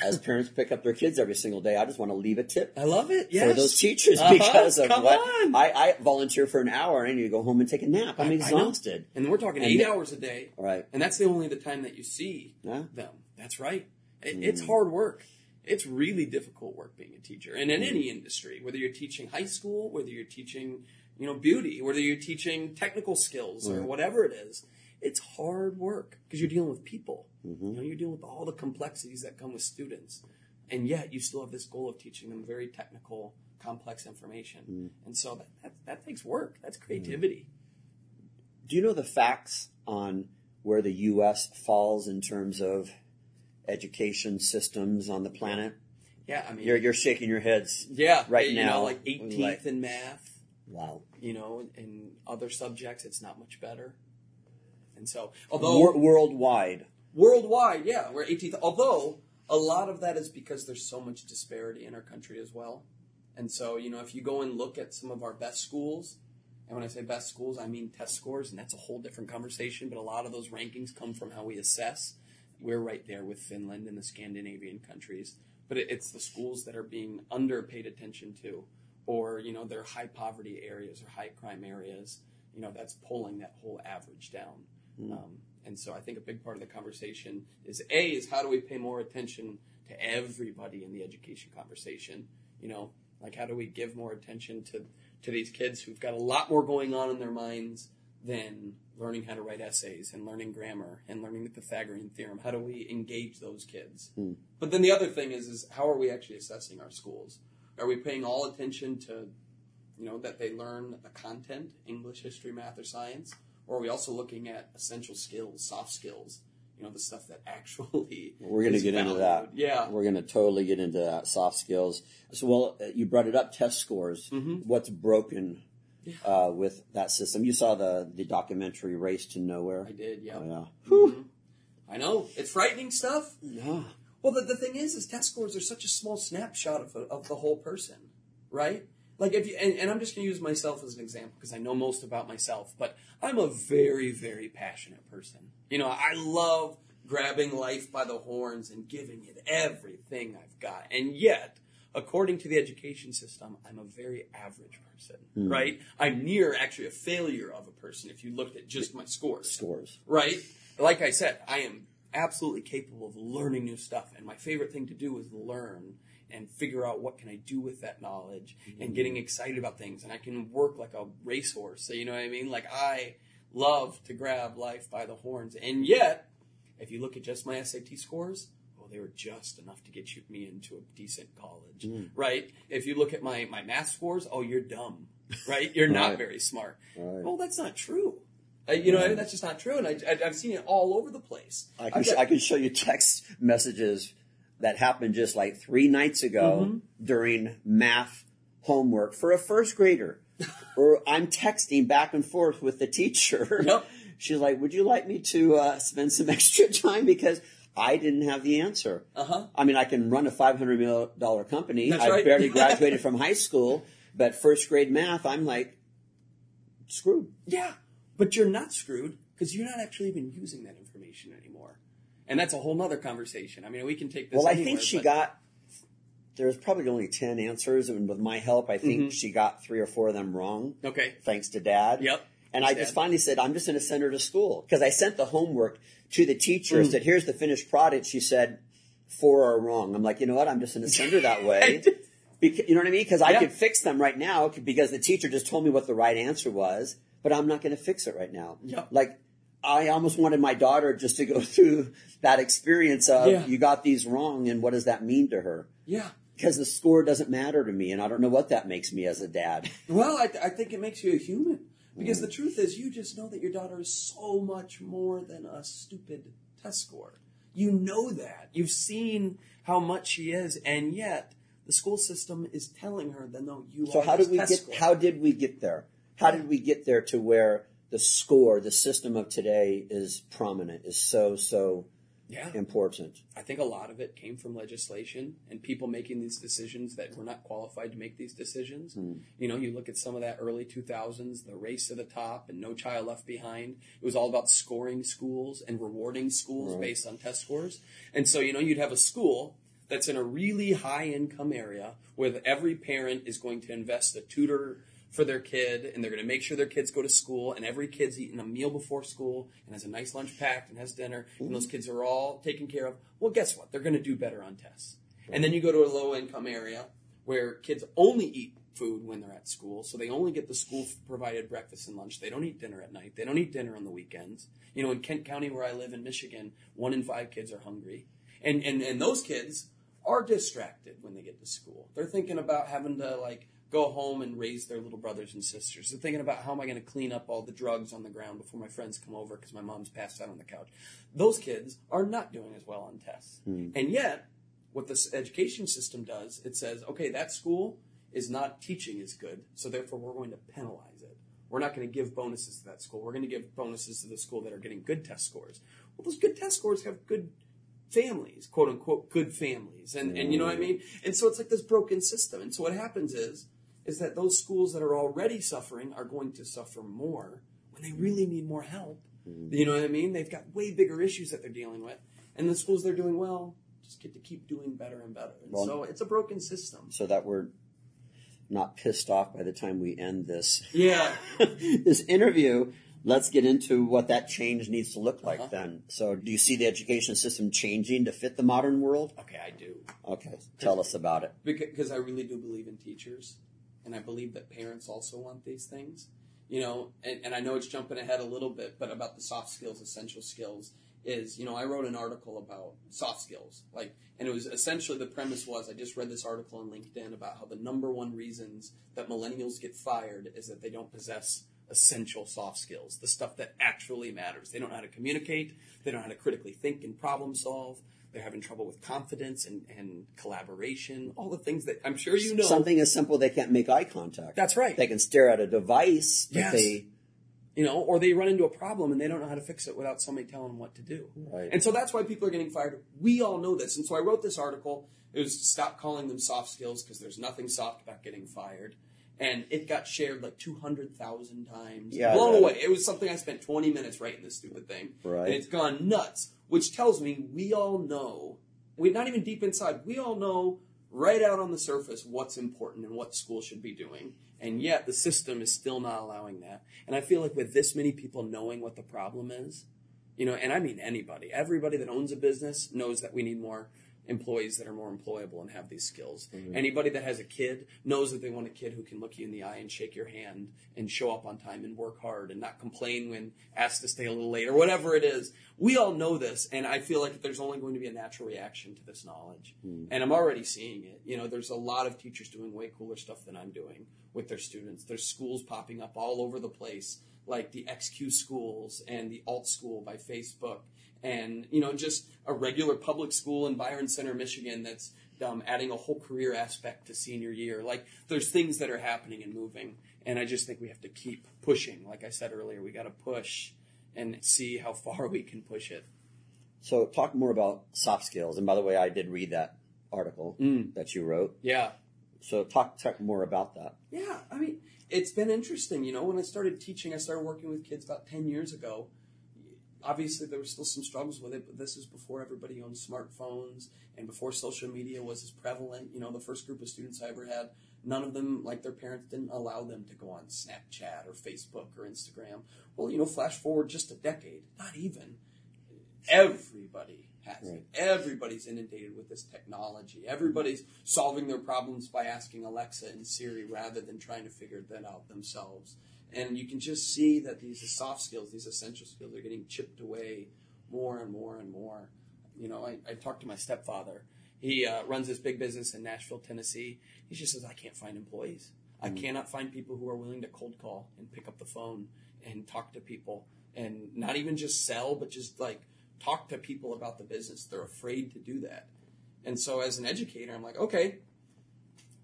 As parents pick up their kids every single day, I just want to leave a tip I love it. Yes. for those teachers Uh-huh. because of Come what on. I, I volunteer for an hour and I need to go home and take a nap. I'm I- I exhausted. And we're talking And eight hours a day. Right. And that's the only the time that you see Yeah. them. That's right. It, Mm. It's hard work. It's really difficult work being a teacher, and in any industry, whether you're teaching high school, whether you're teaching, you know, beauty, whether you're teaching technical skills or whatever it is, it's hard work because you're dealing with people. Mm-hmm. You know, you're dealing with all the complexities that come with students, and yet you still have this goal of teaching them very technical, complex information. Mm. And so that, that that takes work. That's creativity. Do you know the facts on where the U.S. falls in terms of education systems on the planet? Yeah, I mean, You're, you're shaking your heads. yeah, right you now, know, like 18th like- in math. Wow. you know, in other subjects, it's not much better. And so, although Wor- worldwide. worldwide, yeah, we're 18th. Although a lot of that is because there's so much disparity in our country as well. And so, you know, if you go and look at some of our best schools, and when I say best schools, I mean test scores, and that's a whole different conversation. But a lot of those rankings come from how we assess. We're right there with Finland and the Scandinavian countries, but it's the schools that are being under paid attention to, or you know, they're high poverty areas or high crime areas. You know, that's pulling that whole average down. Um, and so I think a big part of the conversation is A, is how do we pay more attention to everybody in the education conversation? You know, like how do we give more attention to, to these kids who've got a lot more going on in their minds than learning how to write essays and learning grammar and learning the Pythagorean theorem? How do we engage those kids? But then the other thing is, is how are we actually assessing our schools? Are we paying all attention to, you know, that they learn the content, English, history, math, or science? Or are we also looking at essential skills, soft skills, you know, the stuff that actually We're going to get into that. Yeah. We're going to totally get into that soft skills. So, well, uh, you brought it up, test scores. Mm-hmm. What's broken uh, with that system? You saw the, the documentary Race to Nowhere. I did, yeah. Oh, yeah. I know. It's frightening stuff. Yeah. Well, the, the thing is, is test scores are such a small snapshot of, of the whole person, right? Like if you, and, and I'm just going to use myself as an example because I know most about myself, but I'm a very, very passionate person. You know, I love grabbing life by the horns and giving it everything I've got. And yet, according to the education system, I'm a very average person, hmm. right? I'm near actually a failure of a person if you looked at just my scores Scores. right? Like I said, I am absolutely capable of learning new stuff, and my favorite thing to do is learn and figure out what can I do with that knowledge and mm-hmm. getting excited about things. And I can work like a racehorse. So you know what I mean? Like I love to grab life by the horns, and yet, if you look at just my SAT scores. well, They were just enough to get you, me into a decent college, mm. right? If you look at my, my math scores, oh, you're dumb, right? You're not Right. very smart. Right. Well, that's not true. You know, I mean, that's just not true, and I, I, I've seen it all over the place. I can, got- I can show you text messages that happened just like three nights ago Mm-hmm. during math homework for a first grader. or I'm texting back and forth with the teacher. Yep. She's like, Would you like me to uh, spend some extra time? Because I didn't have the answer. Uh-huh. I mean, I can run a $500 million company. That's I right. barely graduated from high school, but first grade math, I'm like, screwed. yeah, but you're not screwed because you're not actually even using that information anymore, and that's a whole nother conversation. I mean, we can take this. Well, I think she but- got. There's probably only ten answers, and with my help, I think Mm-hmm. she got three or four of them wrong. okay. Thanks to Dad. Yep. And I just finally said, "I'm just going to send her to school," because I sent the homework to the teacher. Mm. Said, "Here's the finished product." She said, four are wrong." I'm like, you know what? I'm just going to send her that way. Because, you know what I mean? Because I Yeah. could fix them right now because the teacher just told me what the right answer was, but I'm not going to fix it right now. Yeah. Like, I almost wanted my daughter just to go through that experience of Yeah. you got these wrong and what does that mean to her? Yeah. Because the score doesn't matter to me and I don't know what that makes me as a dad. Well, I, I think it makes you a human because the truth is, you just know that your daughter is so much more than a stupid test score. You know that. You've seen how much she is, and yet the school system is telling her that no, you So are how did we get score. how did we get there? How did we get there to where the score, the system of today is prominent, is so, so Yeah. important. I think a lot of it came from legislation and people making these decisions that were not qualified to make these decisions. Hmm. You know, you look at some of that early 2000s, the race to the top and no child left behind. It was all about scoring schools and rewarding schools Right. based on test scores. And so, you know, you'd have a school that's in a really high income area where every parent is going to invest a tutor for their kid and they're going to make sure their kids go to school and every kid's eating a meal before school and has a nice lunch packed and has dinner and those kids are all taken care of. Well, guess what? They're going to do better on tests. And then you go to a low income area where kids only eat food when they're at school. So they only get the school provided breakfast and lunch. They don't eat dinner at night. They don't eat dinner on the weekends. You know, in Kent County where I live in Michigan, one in five kids are hungry. And, and, and those kids are distracted when they get to school. They're thinking about having to like go home and raise their little brothers and sisters. They're thinking about how am I going to clean up all the drugs on the ground before my friends come over because my mom's passed out on the couch. Those kids are not doing as well on tests. Hmm. And yet, what this education system does, it says, okay, that school is not teaching as good, so therefore we're going to penalize it. We're not going to give bonuses to that school. We're going to give bonuses to the school that are getting good test scores. Well, those good test scores have good families, quote unquote, good families. And, and you know what I hmm. mean? And so it's like this broken system. And so what happens is, is that those schools that are already suffering are going to suffer more when they really need more help. You know what I mean? They've got way bigger issues that they're dealing with. And the schools they're doing well just get to keep doing better and better. And Well- so it's a broken system. So that we're not pissed off by the time we end this Yeah. this interview. Let's get into what that change needs to look like Uh-huh. then. So do you see the education system changing to fit the modern world? Okay, I do. Okay, tell us about it. because I really do believe in teachers, and I believe that parents also want these things. You know, and, and I know it's jumping ahead a little bit, but about the soft skills, essential skills is, you know, I wrote an article about soft skills, like, and it was essentially the premise was I just read this article on LinkedIn about how the number one reasons that millennials get fired is that they don't possess essential soft skills, the stuff that actually matters. They don't know how to communicate, they don't know how to critically think and problem solve. They're having trouble with confidence and, and collaboration, all the things that I'm sure you know. Something as simple they can't make eye contact. That's right. They can stare at a device, Yes. they you know, or they run into a problem and they don't know how to fix it without somebody telling them what to do. Right. And so that's why people are getting fired. We all know this. And so I wrote this article. It was stop calling them soft skills because there's nothing soft about getting fired. And it got shared like 200,000 times. Yeah, Blown away. it. It was something I spent 20 minutes writing this stupid thing. Right. And it's gone nuts, which tells me we all know, we're not even deep inside, we all know right out on the surface what's important and what school should be doing. And yet the system is still not allowing that. And I feel like with this many people knowing what the problem is, you know, and I mean anybody, everybody that owns a business knows that we need more employees that are more employable and have these skills. Mm-hmm. Anybody that has a kid knows that they want a kid who can look you in the eye and shake your hand and show up on time and work hard and not complain when asked to stay a little late or whatever it is. We all know this, and I feel like there's only going to be a natural reaction to this knowledge. Mm. And I'm already seeing it. You know, there's a lot of teachers doing way cooler stuff than I'm doing with their students. There's schools popping up all over the place, like the XQ schools and the Alt School by Facebook and you know just a regular public school in Byron Center, Michigan that's um, adding a whole career aspect to senior year. Like there's things that are happening and moving, and I just think we have to keep pushing. Like I said earlier, we got to push and see how far we can push it. So talk more about soft skills. And by the way, I did read that article Mm. that you wrote. Yeah. So talk talk more about that. Yeah, I mean, it's been interesting. You know, when I started teaching, I started working with kids about 10 years ago. Obviously, there were still some struggles with it, but this is before everybody owned smartphones and before social media was as prevalent. You know, the first group of students I ever had, none of them, like their parents, didn't allow them to go on Snapchat or Facebook or Instagram. Well, you know, flash forward just a decade, not even. Everybody has it. Everybody's inundated with this technology. Everybody's solving their problems by asking Alexa and Siri rather than trying to figure that out themselves. And you can just see that these soft skills, these essential skills, are getting chipped away more and more and more. You know, I, I talked to my stepfather. He uh, runs this big business in Nashville, Tennessee. He just says, I can't find employees. I cannot find people who are willing to cold call and pick up the phone and talk to people and not even just sell, but just like talk to people about the business. They're afraid to do that. And so as an educator, I'm like, okay,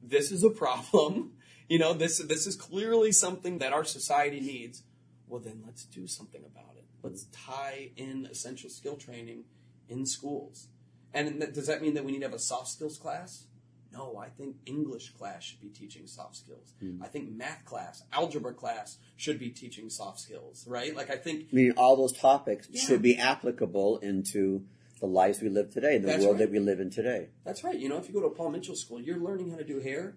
this is a problem. You know, this this is clearly something that our society needs. Well, then let's do something about it. Let's tie in essential skill training in schools. And does that mean that we need to have a soft skills class? No, I think English class should be teaching soft skills. Hmm. I think math class, algebra class should be teaching soft skills, right? Like I think I mean, all those topics Yeah. should be applicable into the lives we live today, the That's world right. that we live in today. That's right. You know, if you go to a Paul Mitchell school, you're learning how to do hair,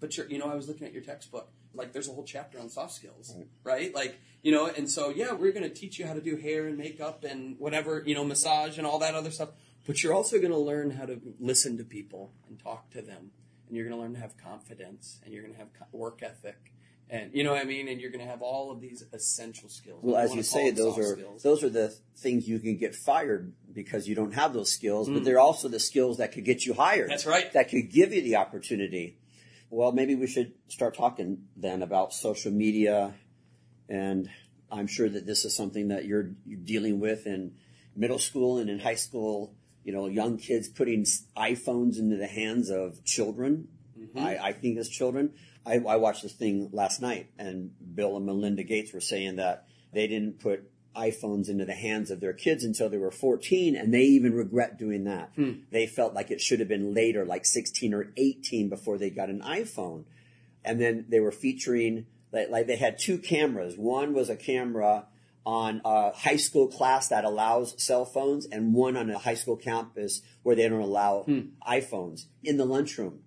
but you're, you know, I was looking at your textbook. Like, there's a whole chapter on soft skills, right? Like, you know, and so yeah, we're going to teach you how to do hair and makeup and whatever, you know, massage and all that other stuff. But you're also going to learn how to listen to people and talk to them, and you're going to learn to have confidence, and you're going to have work ethic, and you know what I mean. And you're going to have all of these essential skills. Well, as you say, those are skills. those are the things you can get fired because you don't have those skills, Mm. but they're also the skills that could get you hired. That's right. That could give you the opportunity. Well, maybe we should start talking then about social media, and I'm sure that this is something that you're, you're dealing with in middle school and in high school. You know, young kids putting iPhones into the hands of children. Mm-hmm. I, I think as children, I, I watched this thing last night, and Bill and Melinda Gates were saying that they didn't put iPhones into the hands of their kids until they were 14, and they even regret doing that. Hmm. They felt like it should have been later, like 16 or 18, before they got an iPhone. And then they were featuring, like, like they had two cameras. One was a camera on a high school class that allows cell phones, and one on a high school campus where they don't allow hmm. iPhones in the lunchroom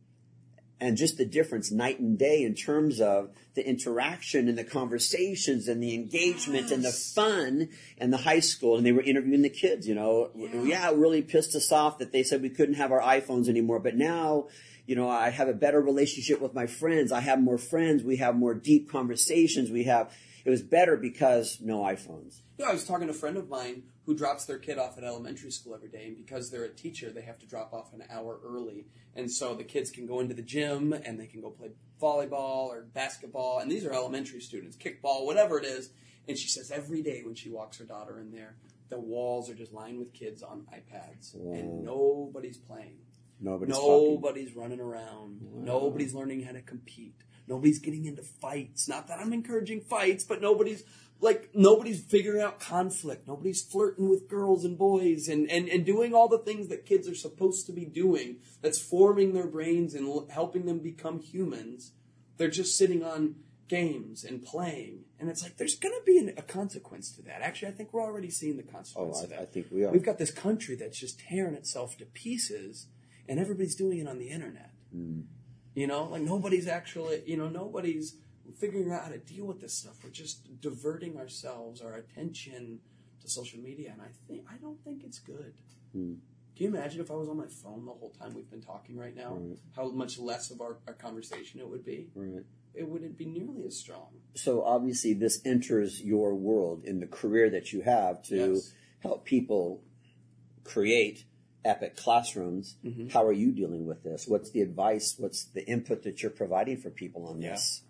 and just the difference night and day in terms of the interaction and the conversations and the engagement and the fun and the high school. And they were interviewing the kids you know. Yeah. it really pissed us off that they said we couldn't have our iphones anymore. But now you know i have a better relationship with my friends. I have more friends. We have more deep conversations. We have it was better because no iphones Yeah, I was talking to a friend of mine who drops their kid off at elementary school every day, and because they're a teacher, they have to drop off an hour early. And so the kids can go into the gym and they can go play volleyball or basketball. And these are elementary students, kickball, whatever it is. And she says every day when she walks her daughter in there, the walls are just lined with kids on iPads, and nobody's playing. nobody's talking Nobody's running around. Nobody's learning how to compete. Nobody's getting into fights. Not that I'm encouraging fights, but nobody's like nobody's figuring out conflict. Nobody's flirting with girls and boys and, and, and doing all the things that kids are supposed to be doing that's forming their brains and l- helping them become humans. They're just sitting on games and playing. And it's like there's going to be an, a consequence to that. Actually, I think we're already seeing the oh consequence that. I, I think we are We've got this country that's just tearing itself to pieces, and everybody's doing it on the internet. Mm. You know, like nobody's actually, you know, nobody's figuring out how to deal with this stuff. We're just diverting ourselves, our attention to social media, and I think I don't think it's good. Hmm. Can you imagine if I was on my phone the whole time we've been talking right now? How much less of our, our conversation it would be? Right. It wouldn't be nearly as strong. so obviously this enters your world in the career that you have to Yes. help people create epic classrooms Mm-hmm. how are you dealing with this what's the advice what's the input that you're providing for people on this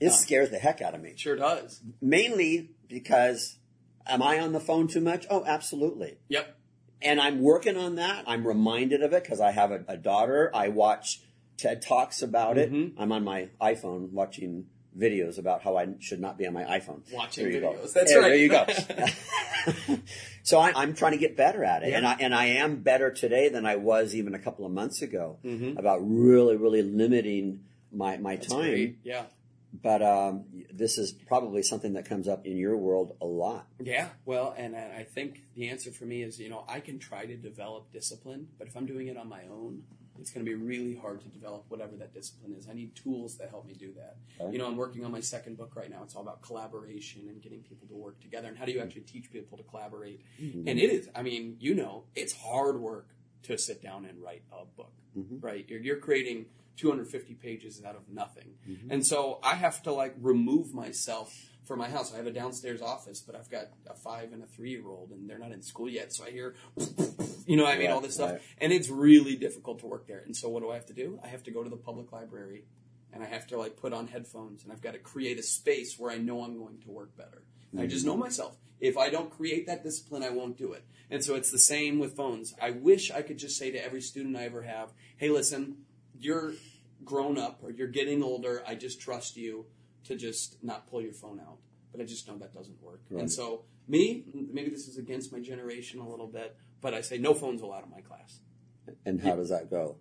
it Yeah. scares the heck out of me sure does. mainly because am i on the phone too much oh absolutely Yep. and I'm working on that. I'm reminded of it because I have a, a daughter. I watch TED Talks about it. Mm-hmm. I'm on my iPhone watching videos about how I should not be on my iPhone. Watching videos. That's There- right. There you go. so I, I'm trying to get better at it, and I and I am better today than I was even a couple of months ago mm-hmm. about really, really limiting my my That's time. great. Yeah. But um, this is probably something that comes up in your world a lot. Yeah, well, and I I think the answer for me is, you know, I can try to develop discipline, but if I'm doing it on my own, it's going to be really hard to develop whatever that discipline is. I need tools that help me do that. Okay. You know, I'm working on my second book right now. It's all about collaboration and getting people to work together and how do you actually teach people to collaborate. Mm-hmm. And it is, I mean, you know, it's hard work to sit down and write a book, mm-hmm. right? You're, you're creating 250 pages out of nothing. Mm-hmm. And so I have to like remove myself from my house. I have a downstairs office, but I've got a five and a three year old, and they're not in school yet. So I hear, you know, I mean, Right, all this stuff, right. and it's really difficult to work there. And so what do I have to do? I have to go to the public library, and I have to like put on headphones, and I've got to create a space where I know I'm going to work better. And I just mm-hmm. know myself. If I don't create that discipline, I won't do it. And so it's the same with phones. I wish I could just say to every student I ever have, "Hey, listen, you're grown up or you're getting older. I just trust you to just not pull your phone out. But I just know that doesn't work. Right. And so, me, maybe this is against my generation a little bit, but I say no phones allowed in my class. And how does that go?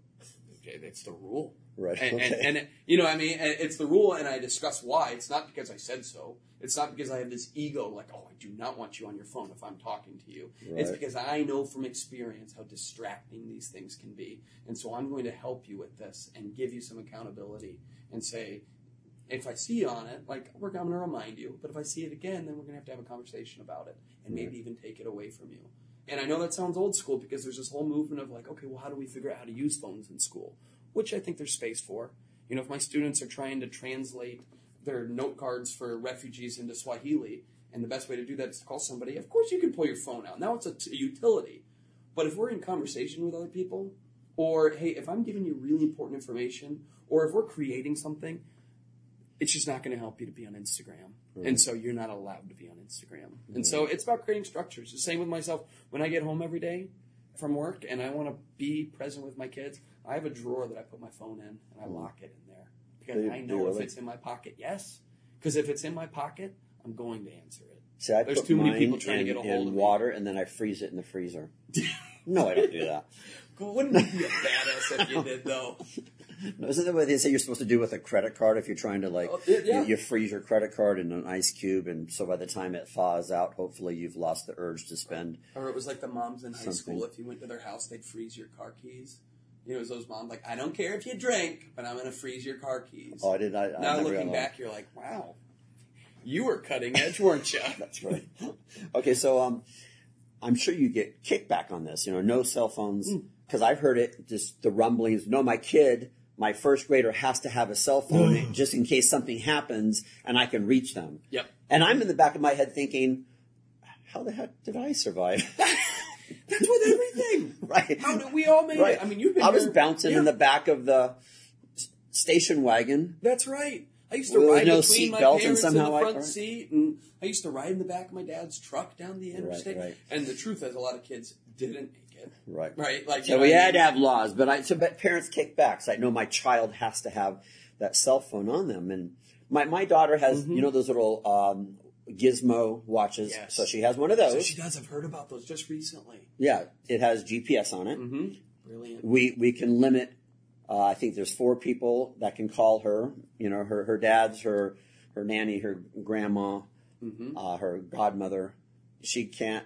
Okay, that's the rule. Right. And, okay. and, and you know, I mean, it's the rule, and I discuss why. It's not because I said so. It's not because I have this ego, like, oh, I do not want you on your phone if I'm talking to you. It's because I know from experience how distracting these things can be, and so I'm going to help you with this and give you some accountability and say, if I see you on it, like we're going to remind you, but if I see it again, then we're going to have to have a conversation about it and maybe even take it away from you. And I know that sounds old school because there's this whole movement of like, okay, well, how do we figure out how to use phones in school? Which I think there's space for. You know, if my students are trying to translate their note cards for refugees into Swahili, and the best way to do that is to call somebody, of course you can pull your phone out. Now it's a t- utility. But if we're in conversation with other people, or hey, if I'm giving you really important information, or if we're creating something, it's just not going to help you to be on Instagram. And so you're not allowed to be on Instagram. And so it's about creating structures. The same with myself. When I get home every day from work and I want to be present with my kids, I have a drawer that I put my phone in and I hmm. lock it in there. Because you- I know if really? it's in my pocket, yes. Because if it's in my pocket, I'm going to answer it. See, I There's put too many mine people trying to in, get a hold in of me. water and then I freeze it in the freezer. no, I don't do that. Wouldn't you be a badass if you did, though? No, Isn't that what they say you're supposed to do with a credit card if you're trying to like Oh, yeah, yeah. You, you freeze your credit card in an ice cube and so by the time it thaws out, hopefully you've lost the urge to spend. Or it was like the moms in high Something. school. If you went to their house, they'd freeze your car keys. You know, it was those moms like, I don't care if you drink, but I'm going to freeze your car keys. Oh, I did. I, I now looking back, you're like, wow, you were cutting edge, weren't you? That's right. okay, so um, I'm sure you get kickback on this. You know, no cell phones Hmm. because I've heard it. Just the rumblings. No, my kid, my first grader, has to have a cell phone just in case something happens and I can reach them. Yep. And I'm in the back of my head thinking, how the heck did I survive? That's with everything. right. How did we all made right. it? I mean, you've been. I was here- bouncing in the back of the station wagon. That's right. I used to With ride no between my belt and parents in the front right. seat, and I used to ride in the back of my dad's truck down the interstate. right. And the truth is, a lot of kids didn't make it. Right. Right. Like So we I had to have laws, but I so but parents kick back. So I know my child has to have that cell phone on them, and my my daughter has you know those little um, gizmo watches. Yes. So she has one of So those. she does. I've heard about those just recently. yeah, it has GPS on it. Mm-hmm. Brilliant. We we can limit. Uh, I think there's four people that can call her. You know, her her dad's her her nanny, her grandma, Mm-hmm. uh, her godmother. She can't.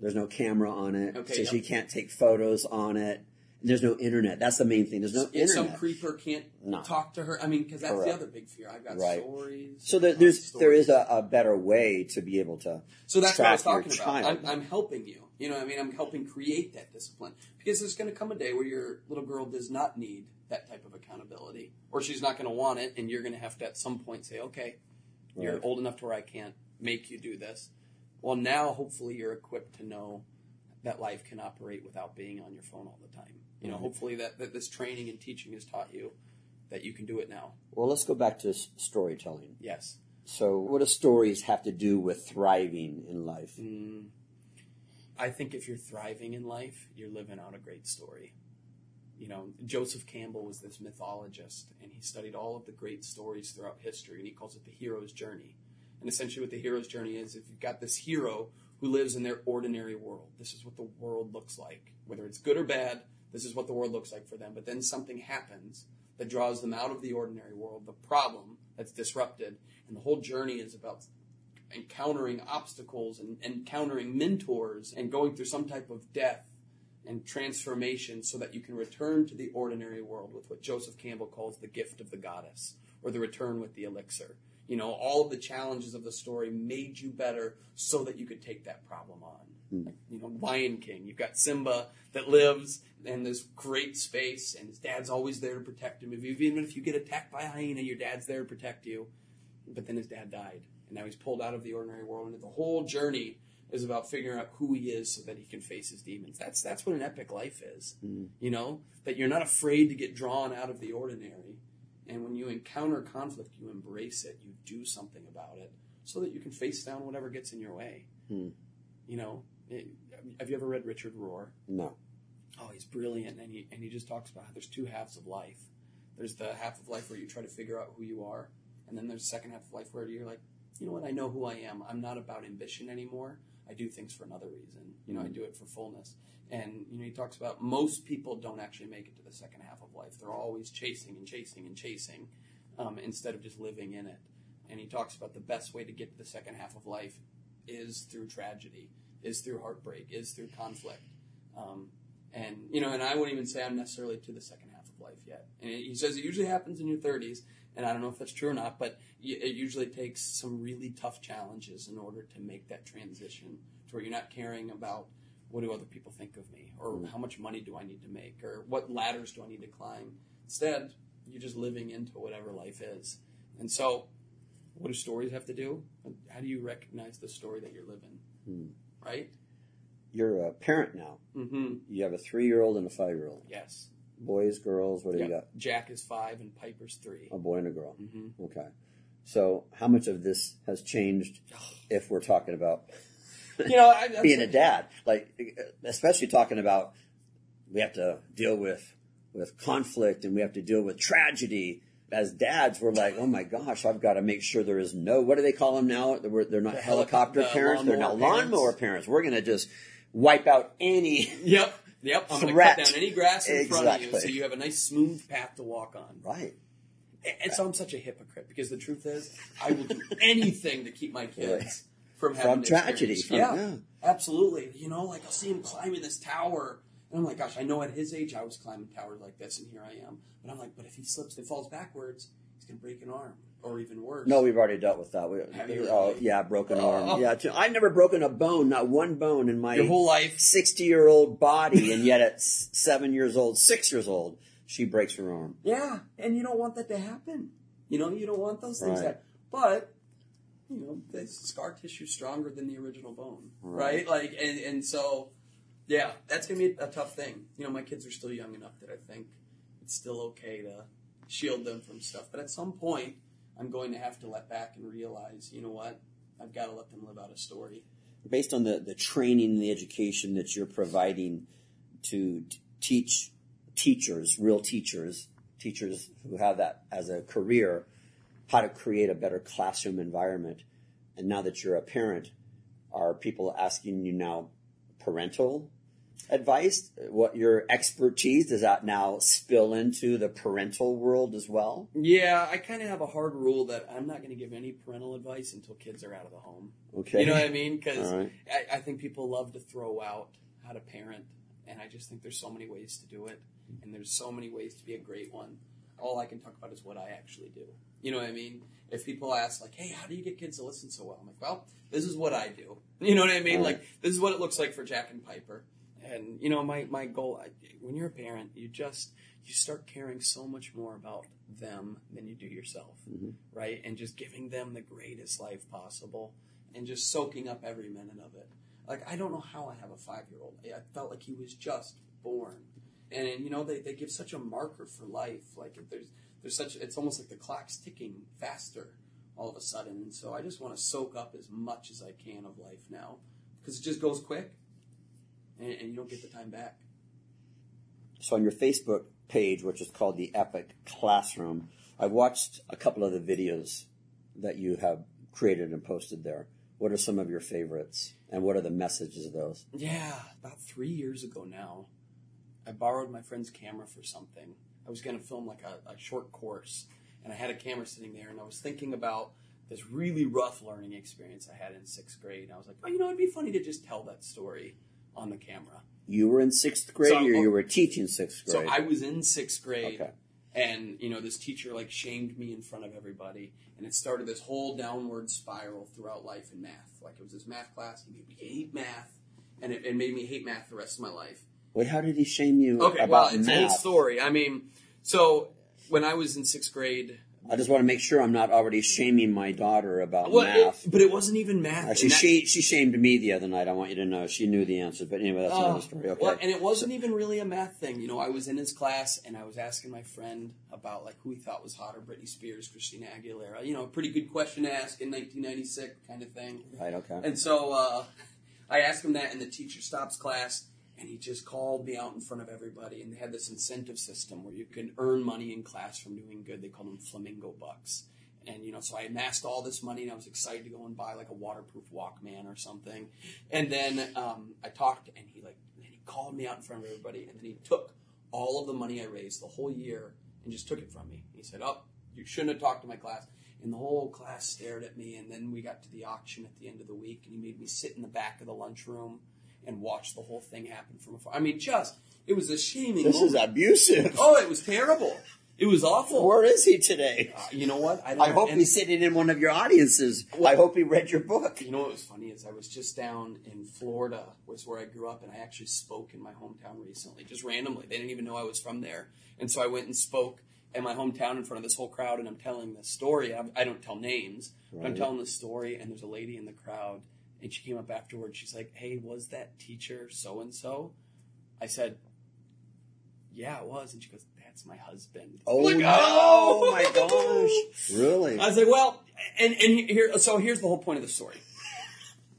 There's no camera on it, Okay, so yep. she can't take photos on it. There's no internet. That's the main thing. There's no internet. some creeper can't No. talk to her, I mean, because that's Correct. the other big fear. I've got Right. stories. So there, there's there is a, a better way to be able to. So that's what I was talking about. I'm, I'm helping you. You know, what I mean, I'm helping create that discipline because there's going to come a day where your little girl does not need that type of accountability, or she's not going to want it, and you're going to have to at some point say, "Okay, you're old enough to where I can't make you do this." Well, now hopefully you're equipped to know that life can operate without being on your phone all the time. You know, Right. hopefully that, that this training and teaching has taught you that you can do it now. Well, let's go back to storytelling. Yes. So, what do stories have to do with thriving in life? Mm, I think if you're thriving in life, you're living out a great story. You know, Joseph Campbell was this mythologist, and he studied all of the great stories throughout history, and he calls it the hero's journey. And essentially, what the hero's journey is, if you've got this hero who lives in their ordinary world, this is what the world looks like. Whether it's good or bad, this is what the world looks like for them. But then something happens that draws them out of the ordinary world, the problem that's disrupted, and the whole journey is about encountering obstacles and encountering mentors and going through some type of death and transformation so that you can return to the ordinary world with what Joseph Campbell calls the gift of the goddess or the return with the elixir. You know, all of the challenges of the story made you better so that you could take that problem on. Hmm. Like, you know, Lion King, you've got Simba that lives in this great space and his dad's always there to protect him. If you, even if you get attacked by a hyena, your dad's there to protect you. But then his dad died and now he's pulled out of the ordinary world and the whole journey is about figuring out who he is so that he can face his demons. That's that's what an epic life is. Hmm. You know, that you're not afraid to get drawn out of the ordinary. And when you encounter conflict, you embrace it, you do something about it so that you can face down whatever gets in your way. Hmm. You know, it- have you ever read Richard Rohr? No. Oh, he's brilliant, and he and he just talks about how there's two halves of life. There's the half of life where you try to figure out who you are, and then there's the second half of life where you're like, you know what, I know who I am. I'm not about ambition anymore. I do things for another reason. You know, I do it for fullness. And you know, he talks about most people don't actually make it to the second half of life. They're always chasing and chasing and chasing um, instead of just living in it. And he talks about the best way to get to the second half of life is through tragedy, is through heartbreak, is through conflict. Um, and you know, and I wouldn't even say I'm necessarily to the second life yet. And he says it usually happens in your 30s, and I don't know if that's true or not, but it usually takes some really tough challenges in order to make that transition to where you're not caring about what do other people think of me, or how much money do I need to make, or what ladders do I need to climb. Instead, you're just living into whatever life is. And so, what do stories have to do? How do you recognize the story that you're living? Hmm. Right? You're a parent now. Mm-hmm. You have a three year old and a five year old. Yes. Boys, girls, what do you got? Jack is five and Piper's three. A boy and a girl. Mm-hmm. Okay. So, how much of this has changed if we're talking about You know, I, being a dad? Like, especially talking about we have to deal with with conflict and we have to deal with tragedy. As dads, we're like, oh my gosh, I've got to make sure there is no. What do they call them now? They're, they're not The helicopter helico- the parents. They're not lawnmower parents. lawnmower parents. We're going to just wipe out any. Yep. Yep. I'm going to cut down any grass in front of you so you have a nice smooth path to walk on. Right. And- And so I'm such a hypocrite because the truth is, I will do anything to keep my kids from having From tragedy, from- yeah, yeah. absolutely. You know, like I'll see him climbing this tower, and I'm like, gosh, I know at his age I was climbing towers like this, and here I am. But I'm like, but if he slips and falls backwards, he's gonna break an arm, or even worse. No, we've already dealt with that. We, you oh, yeah, broken Oh. arm. Yeah. I've never broken a bone, not one bone in my your whole life. 60 year old body, and yet at seven years old, six years old, she breaks her arm. Yeah, and you don't want that to happen. You know, you don't want those things. Right. To, but you know, the scar tissue stronger than the original bone, Right. right? Like, and and so, yeah, that's gonna be a tough thing. You know, my kids are still young enough that I think it's still okay to shield them from stuff. But at some point, I'm going to have to let back and realize, you know what, I've got to let them live out a story. Based on the, the training and the education that you're providing to t- teach teachers, real teachers, teachers who have that as a career, how to create a better classroom environment. And now that you're a parent, are people asking you now parental advice? What your expertise does that now spill into the parental world as well? Yeah, I kind of have a hard rule that I'm not going to give any parental advice until kids are out of the home. Okay. You know what I mean? Because right. I, I think people love to throw out how to parent, and I just think there's so many ways to do it, and there's so many ways to be a great one. All I can talk about is what I actually do. You know what I mean? If people ask, like, hey, how do you get kids to listen so well? I'm like, well, this is what I do. You know what I mean? Right. Like, this is what it looks like for Jack and Piper. And, you know, my, my goal, when you're a parent, you just, you start caring so much more about them than you do yourself, Mhm. right? And just giving them the greatest life possible and just soaking up every minute of it. Like, I don't know how I have a five year old. I felt like he was just born. And, you know, they, they give such a marker for life. Like, there's, there's such, it's almost like the clock's ticking faster all of a sudden. And so I just want to soak up as much as I can of life now because it just goes quick and, and you don't get the time back. So on your Facebook page, which is called the Epic Classroom, I've watched a couple of the videos that you have created and posted there. What are some of your favorites, and what are the messages of those? Yeah, about three years ago now, I borrowed my friend's camera for something. I was going to film like a, a short course, and I had a camera sitting there, and I was thinking about this really rough learning experience I had in sixth grade. And I was like, oh, you know, it'd be funny to just tell that story on the camera. You were in sixth grade, So- or you were teaching sixth grade? So I was in sixth grade, Okay. and you know this teacher like shamed me in front of everybody, and it started this whole downward spiral throughout life in math. Like it was this math class, he made me hate math, and it, it made me hate math the rest of my life. Wait, how did he shame you Okay, about well, it's an old math? story. I mean, so when I was in sixth grade, I just want to make sure I'm not already shaming my daughter about well, math. it, but it wasn't even math. Actually, that- she she shamed me the other night. I want you to know she knew the answer, but anyway, that's Oh, another story. Okay. Well, and it wasn't even really a math thing. You know, I was in his class and I was asking my friend about like who he thought was hotter, Britney Spears, Christina Aguilera. You know, a pretty good question to ask in 1996 kind of thing. right. Okay. And so uh, I asked him that, and the teacher stops class, and he just called me out in front of everybody. And they had this incentive system where you can earn money in class from doing good. They called them flamingo bucks. And you know, so I amassed all this money, and I was excited to go and buy like a waterproof Walkman or something. And then um, I talked, and he like and he called me out in front of everybody, and then he took all of the money I raised the whole year and just took it from me. He said, "Oh, you shouldn't have talked to my class." And the whole class stared at me. And then we got to the auction at the end of the week, and he made me sit in the back of the lunchroom and watch the whole thing happen from afar. I mean, just it was a shaming. This is abusive. oh, it was terrible. It was awful. Where is he today? Uh, you know what? I hope and- he's sitting in one of your audiences. I hope he read your book. You know what was funny is I was just down in Florida, was where I grew up, and I actually spoke in my hometown recently, just randomly. They didn't even know I was from there, and so I went and spoke in my hometown in front of this whole crowd, and I'm telling this story. I, I don't tell names, but I'm telling this story, and there's a lady in the crowd, and she came up afterwards. She's like, "Hey, was that teacher so and so?" I said, "Yeah, it was," and she goes, "That's my husband." Oh, Like, no. oh! my gosh. Really? I was like, well, and and here, so here's the whole point of the story.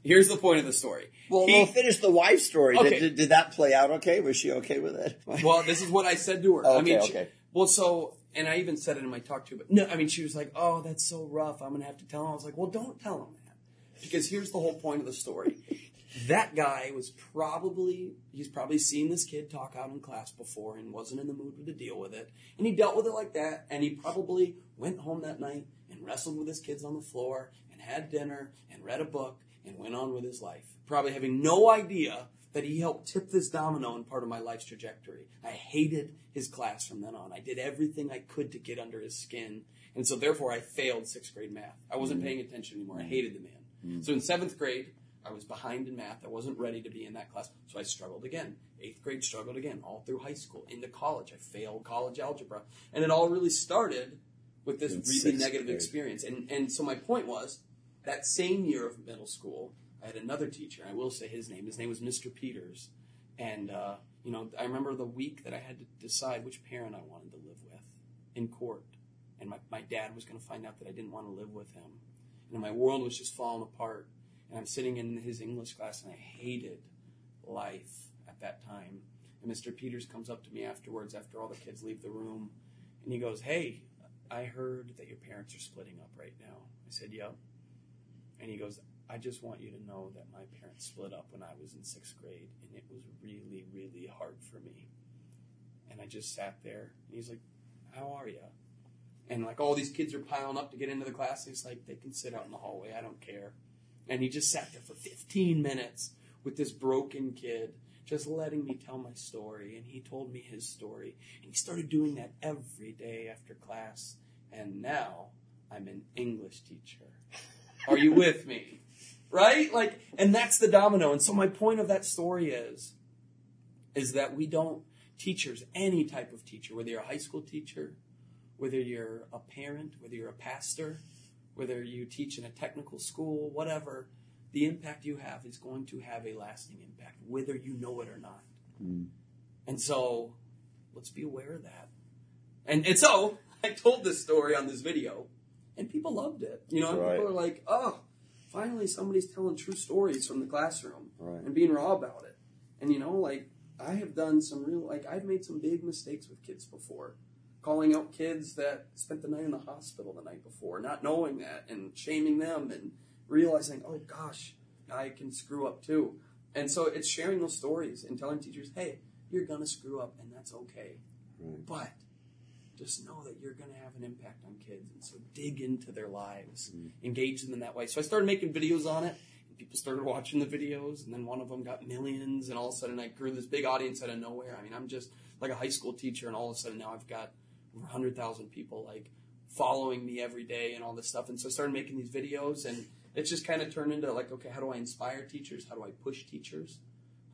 Here's the point of the story. Well, He- we'll finish the wife story. Okay. Did, did, did that play out okay? Was she okay with it? well, this is what I said to her. I Okay, mean, she- okay. well, so, and I even said it in my talk to her, but no, I mean, she was like, oh, that's so rough. I'm going to have to tell him. I was like, well, don't tell him. Because here's the whole point of the story. That guy was probably, he's probably seen this kid talk out in class before and wasn't in the mood to deal with it. And he dealt with it like that. And he probably went home that night and wrestled with his kids on the floor and had dinner and read a book and went on with his life. Probably having no idea that he helped tip this domino in part of my life's trajectory. I hated his class from then on. I did everything I could to get under his skin. And so therefore I failed sixth grade math. I wasn't mm-hmm. paying attention anymore. I hated the man. So in seventh grade, I was behind in math. I wasn't ready to be in that class. So I struggled again. Eighth grade struggled again, all through high school. Into college, I failed college algebra. And it all really started with this In really negative grade. experience. And and so my point was that same year of middle school, I had another teacher. I will say his name. His name was Mr. Peters. And uh, you know, I remember the week that I had to decide which parent I wanted to live with in court. And my, my dad was going to find out that I didn't want to live with him. And my world was just falling apart. And I'm sitting in his English class and I hated life at that time. And Mr. Peters comes up to me afterwards after all the kids leave the room and he goes, Hey, I heard that your parents are splitting up right now. I said, Yep. And he goes, I just want you to know that my parents split up when I was in sixth grade and it was really, really hard for me. And I just sat there and he's like, How are you? And like all these kids are piling up to get into the class. He's like, They can sit out in the hallway. I don't care. And he just sat there for 15 minutes with this broken kid, just letting me tell my story. And he told me his story. And he started doing that every day after class. And now I'm an English teacher. Are you with me? Right? Like, and that's the domino. And so my point of that story is, is that we don't, teachers, any type of teacher, whether you're a high school teacher, whether you're a parent, whether you're a pastor, whether you teach in a technical school, whatever, the impact you have is going to have a lasting impact, whether you know it or not. Hmm. And so let's be aware of that. And, and so I told this story on this video, and people loved it. You know, Right. people are like, oh, finally somebody's telling true stories from the classroom Right. and being raw about it. And, you know, like, I have done some real, like, I've made some big mistakes with kids before. Calling out kids that spent the night in the hospital the night before, not knowing that, and shaming them, and realizing, oh gosh, I can screw up too. And so it's sharing those stories and telling teachers, hey, you're gonna screw up, and that's okay. Right. But just know that you're going to have an impact on kids. And so dig into their lives, mm-hmm. engage them in that way. So I started making videos on it. And people started watching the videos. And then one of them got millions. And all of a sudden I grew this big audience out of nowhere. I mean, I'm just like a high school teacher. And all of a sudden now I've got 100,000 people like following me every day and all this stuff. And so I started making these videos. And it's just kind of turned into like, okay, how do I inspire teachers? How do I push teachers?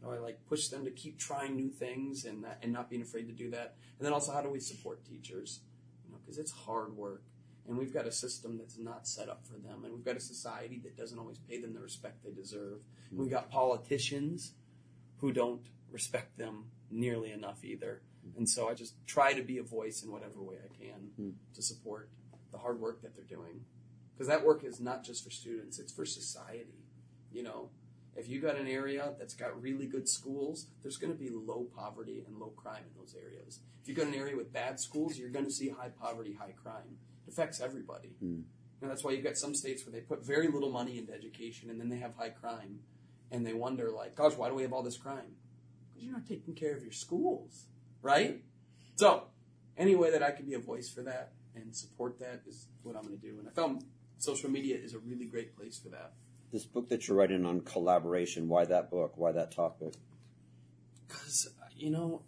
How do I like push them to keep trying new things and uh, and not being afraid to do that? And then also, how do we support teachers? You know, because it's hard work, and we've got a system that's not set up for them, and we've got a society that doesn't always pay them the respect they deserve. We've got politicians who don't respect them nearly enough either. And so I just try to be a voice in whatever way I can hmm. to support the hard work that they're doing. Because that work is not just for students, it's for society. You know, if you got an area that's got really good schools, there's going to be low poverty and low crime in those areas. If you got an area with bad schools, you're going to see high poverty, high crime. It affects everybody. Hmm. You know, that's why you've got some states where they put very little money into education and then they have high crime. And they wonder, like, gosh, why do we have all this crime? Because you're not taking care of your schools, right? So, any way that I can be a voice for that and support that is what I'm going to do. And I found social media is a really great place for that. This book that you're writing on collaboration, why that book? Why that topic? Because, you know,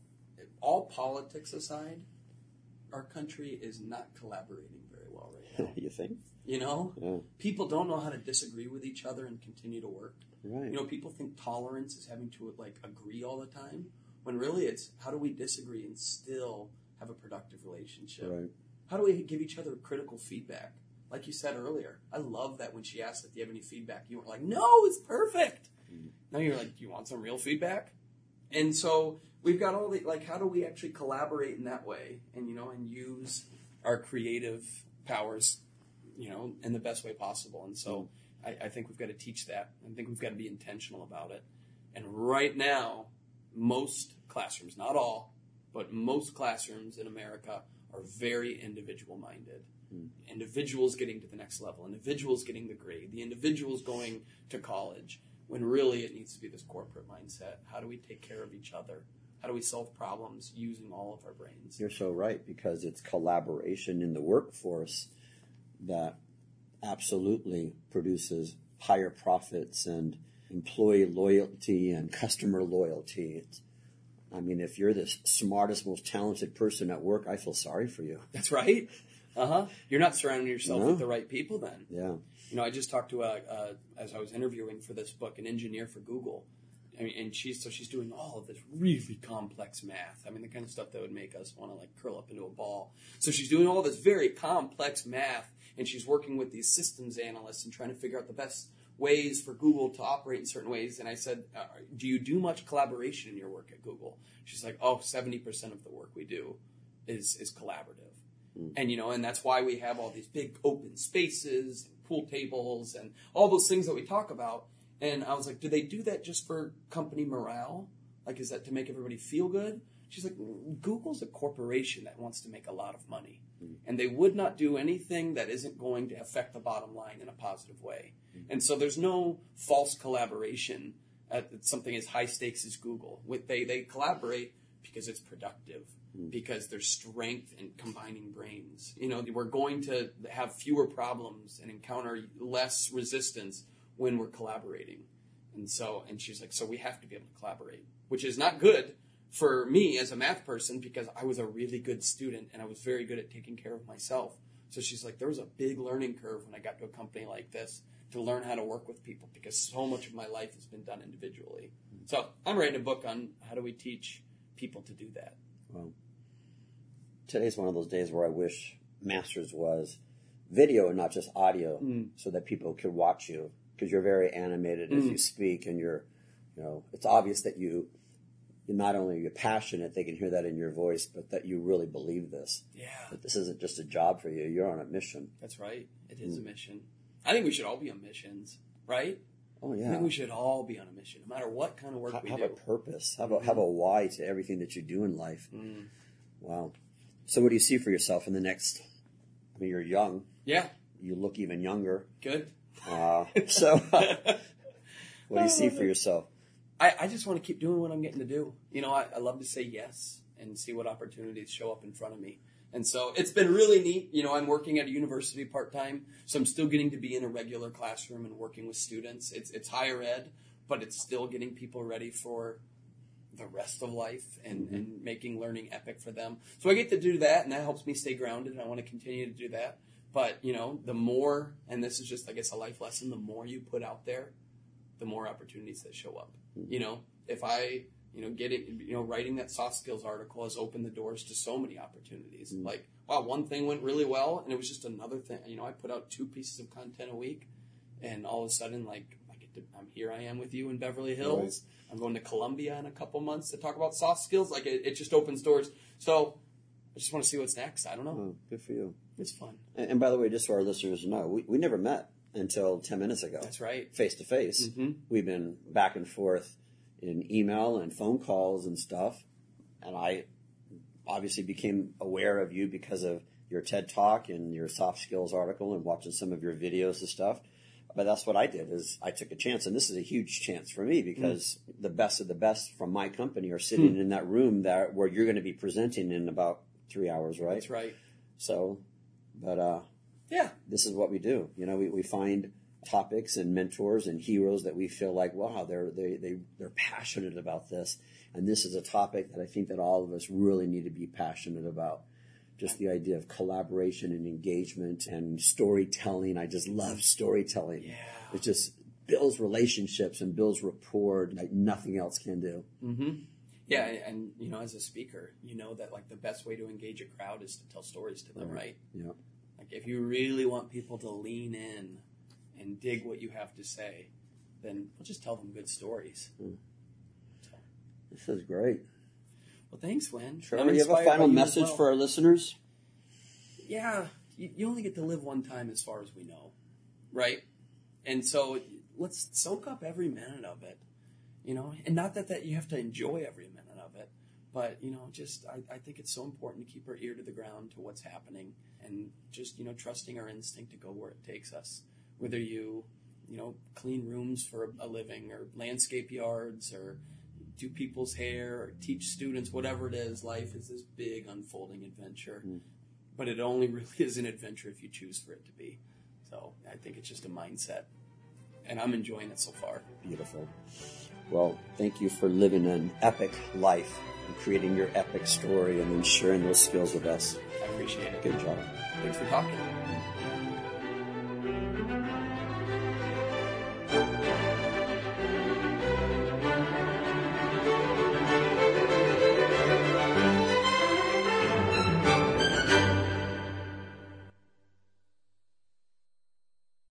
all politics aside, our country is not collaborating very well right now. you think? You know, Yeah. people don't know how to disagree with each other and continue to work. Right. You know, people think tolerance is having to like agree all the time, when really it's how do we disagree and still have a productive relationship? right. How do we give each other critical feedback? Like you said earlier, I love that when she asked if you have any feedback, you were like, "No, it's perfect." Mm-hmm. Now you're like, "Do you want some real feedback?" And so we've got all the like, how do we actually collaborate in that way, and you know, and use our creative powers, you know, in the best way possible. And so mm-hmm. I, I think we've got to teach that. I think we've got to be intentional about it. And right now, most classrooms, not all, but most classrooms in America are very individual minded. Hmm. Individuals getting to the next level, individuals getting the grade, the individuals going to college, when really it needs to be this corporate mindset. How do we take care of each other? How do we solve problems using all of our brains? You're so right because it's collaboration in the workforce that absolutely produces higher profits and employee loyalty and customer loyalty. It's, I mean, if you're the smartest, most talented person at work, I feel sorry for you. That's right. Uh huh. You're not surrounding yourself No. with the right people then. Yeah. You know, I just talked to a, uh, as I was interviewing for this book, an engineer for Google. I mean, and she's so she's doing all of this really complex math. I mean, the kind of stuff that would make us want to like curl up into a ball. So she's doing all this very complex math, and she's working with these systems analysts and trying to figure out the best ways for Google to operate in certain ways. And I said, uh, "Do you do much collaboration in your work at Google?" She's like, "Oh, 70 percent of the work we do is is collaborative." And you know, and that's why we have all these big open spaces, and pool tables, and all those things that we talk about. And I was like, do they do that just for company morale? Like, is that to make everybody feel good? She's like, Google's a corporation that wants to make a lot of money, mm. and they would not do anything that isn't going to affect the bottom line in a positive way. Mm. And so there's no false collaboration at something as high stakes as Google. With they they collaborate because it's productive, mm. because there's strength in combining brains. You know, we're going to have fewer problems and encounter less resistance when we're collaborating. And so, and she's like, so we have to be able to collaborate, which is not good for me as a math person because I was a really good student and I was very good at taking care of myself. So she's like, there was a big learning curve when I got to a company like this to learn how to work with people because so much of my life has been done individually. So I'm writing a book on how do we teach people to do that. Well, today's one of those days where I wish Masters was video and not just audio, Mm. so that people could watch you because you're very animated as Mm. you speak, and you're, you know, it's obvious that you not only are you passionate, they can hear that in your voice, but that you really believe this. Yeah, That this isn't just a job for you; you're on a mission. that's right. It is a mission. I think we should all be on missions, right? Oh yeah. I think we should all be on a mission, no matter what kind of work have, we have do. a purpose. Have a have a why to everything that you do in life. Mm. Wow. So, what do you see for yourself in the next? I mean, you're young. Yeah, You look even younger. good. Uh, so, what do you see for yourself? I, I just want to keep doing what I'm getting to do. You know, I, I love to say yes and see what opportunities show up in front of me. And so it's been really neat. You know, I'm working at a university part time, so I'm still getting to be in a regular classroom and working with students. It's it's higher ed, but it's still getting people ready for the rest of life and, mm-hmm. and making learning epic for them. So I get to do that, and that helps me stay grounded. And I want to continue to do that. But you know, the more, and this is just I guess a life lesson. The more you put out there, the more opportunities that show up. You know, if I, you know, getting, you know, writing that soft skills article has opened the doors to so many opportunities. Mm. Like, wow, one thing went really well, and it was just another thing. You know, I put out two pieces of content a week, and all of a sudden, like, I get to, I'm here. I am with you in Beverly Hills. I'm going to Columbia in a couple months to talk about soft skills. Like, it, it just opens doors. So, I just want to see what's next. I don't know. Oh, good for you. It's fun. And, and by the way, just so our listeners know, we, we never met until 10 minutes ago, That's right. face to face. We've been back and forth in email and phone calls and stuff. And I obviously became aware of you because of your TED talk and your soft skills article and watching some of your videos and stuff. But that's what I did is I took a chance, and this is a huge chance for me because mm. the best of the best from my company are sitting mm. in that room that where you're going to be presenting in about three hours, right? That's right. So, but uh, yeah, this is what we do. You know, we, we find topics and mentors and heroes that we feel like, wow, they're they they they're passionate about this, and this is a topic that I think that all of us really need to be passionate about. Just the idea of collaboration and engagement and storytelling. I just love storytelling. Yeah. It just builds relationships and builds rapport like nothing else can do. Mm-hmm. Yeah, and you know, as a speaker, you know that like the best way to engage a crowd is to tell stories to them, right? right? Yeah. If you really want people to lean in and dig what you have to say, then we'll just tell them good stories. Hmm. So. This is great. Well, thanks, Len. Sure. Do you have a final message well. for our listeners? Yeah, you, you only get to live one time, as far as we know, right? And so let's soak up every minute of it, you know. And not that that you have to enjoy every minute of it, but you know, just I, I think it's so important to keep our ear to the ground to what's happening, and just you know, trusting our instinct to go where it takes us. Whether you you know clean rooms for a living or landscape yards or do people's hair or teach students whatever it is life is this big unfolding adventure. Mm. but it only really is an adventure if you choose for it to be. So i think it's just a mindset. And i'm enjoying it so far. Beautiful well thank you for living an epic life and creating your epic story and then sharing those skills with us. I appreciate it. Good job. Thanks for talking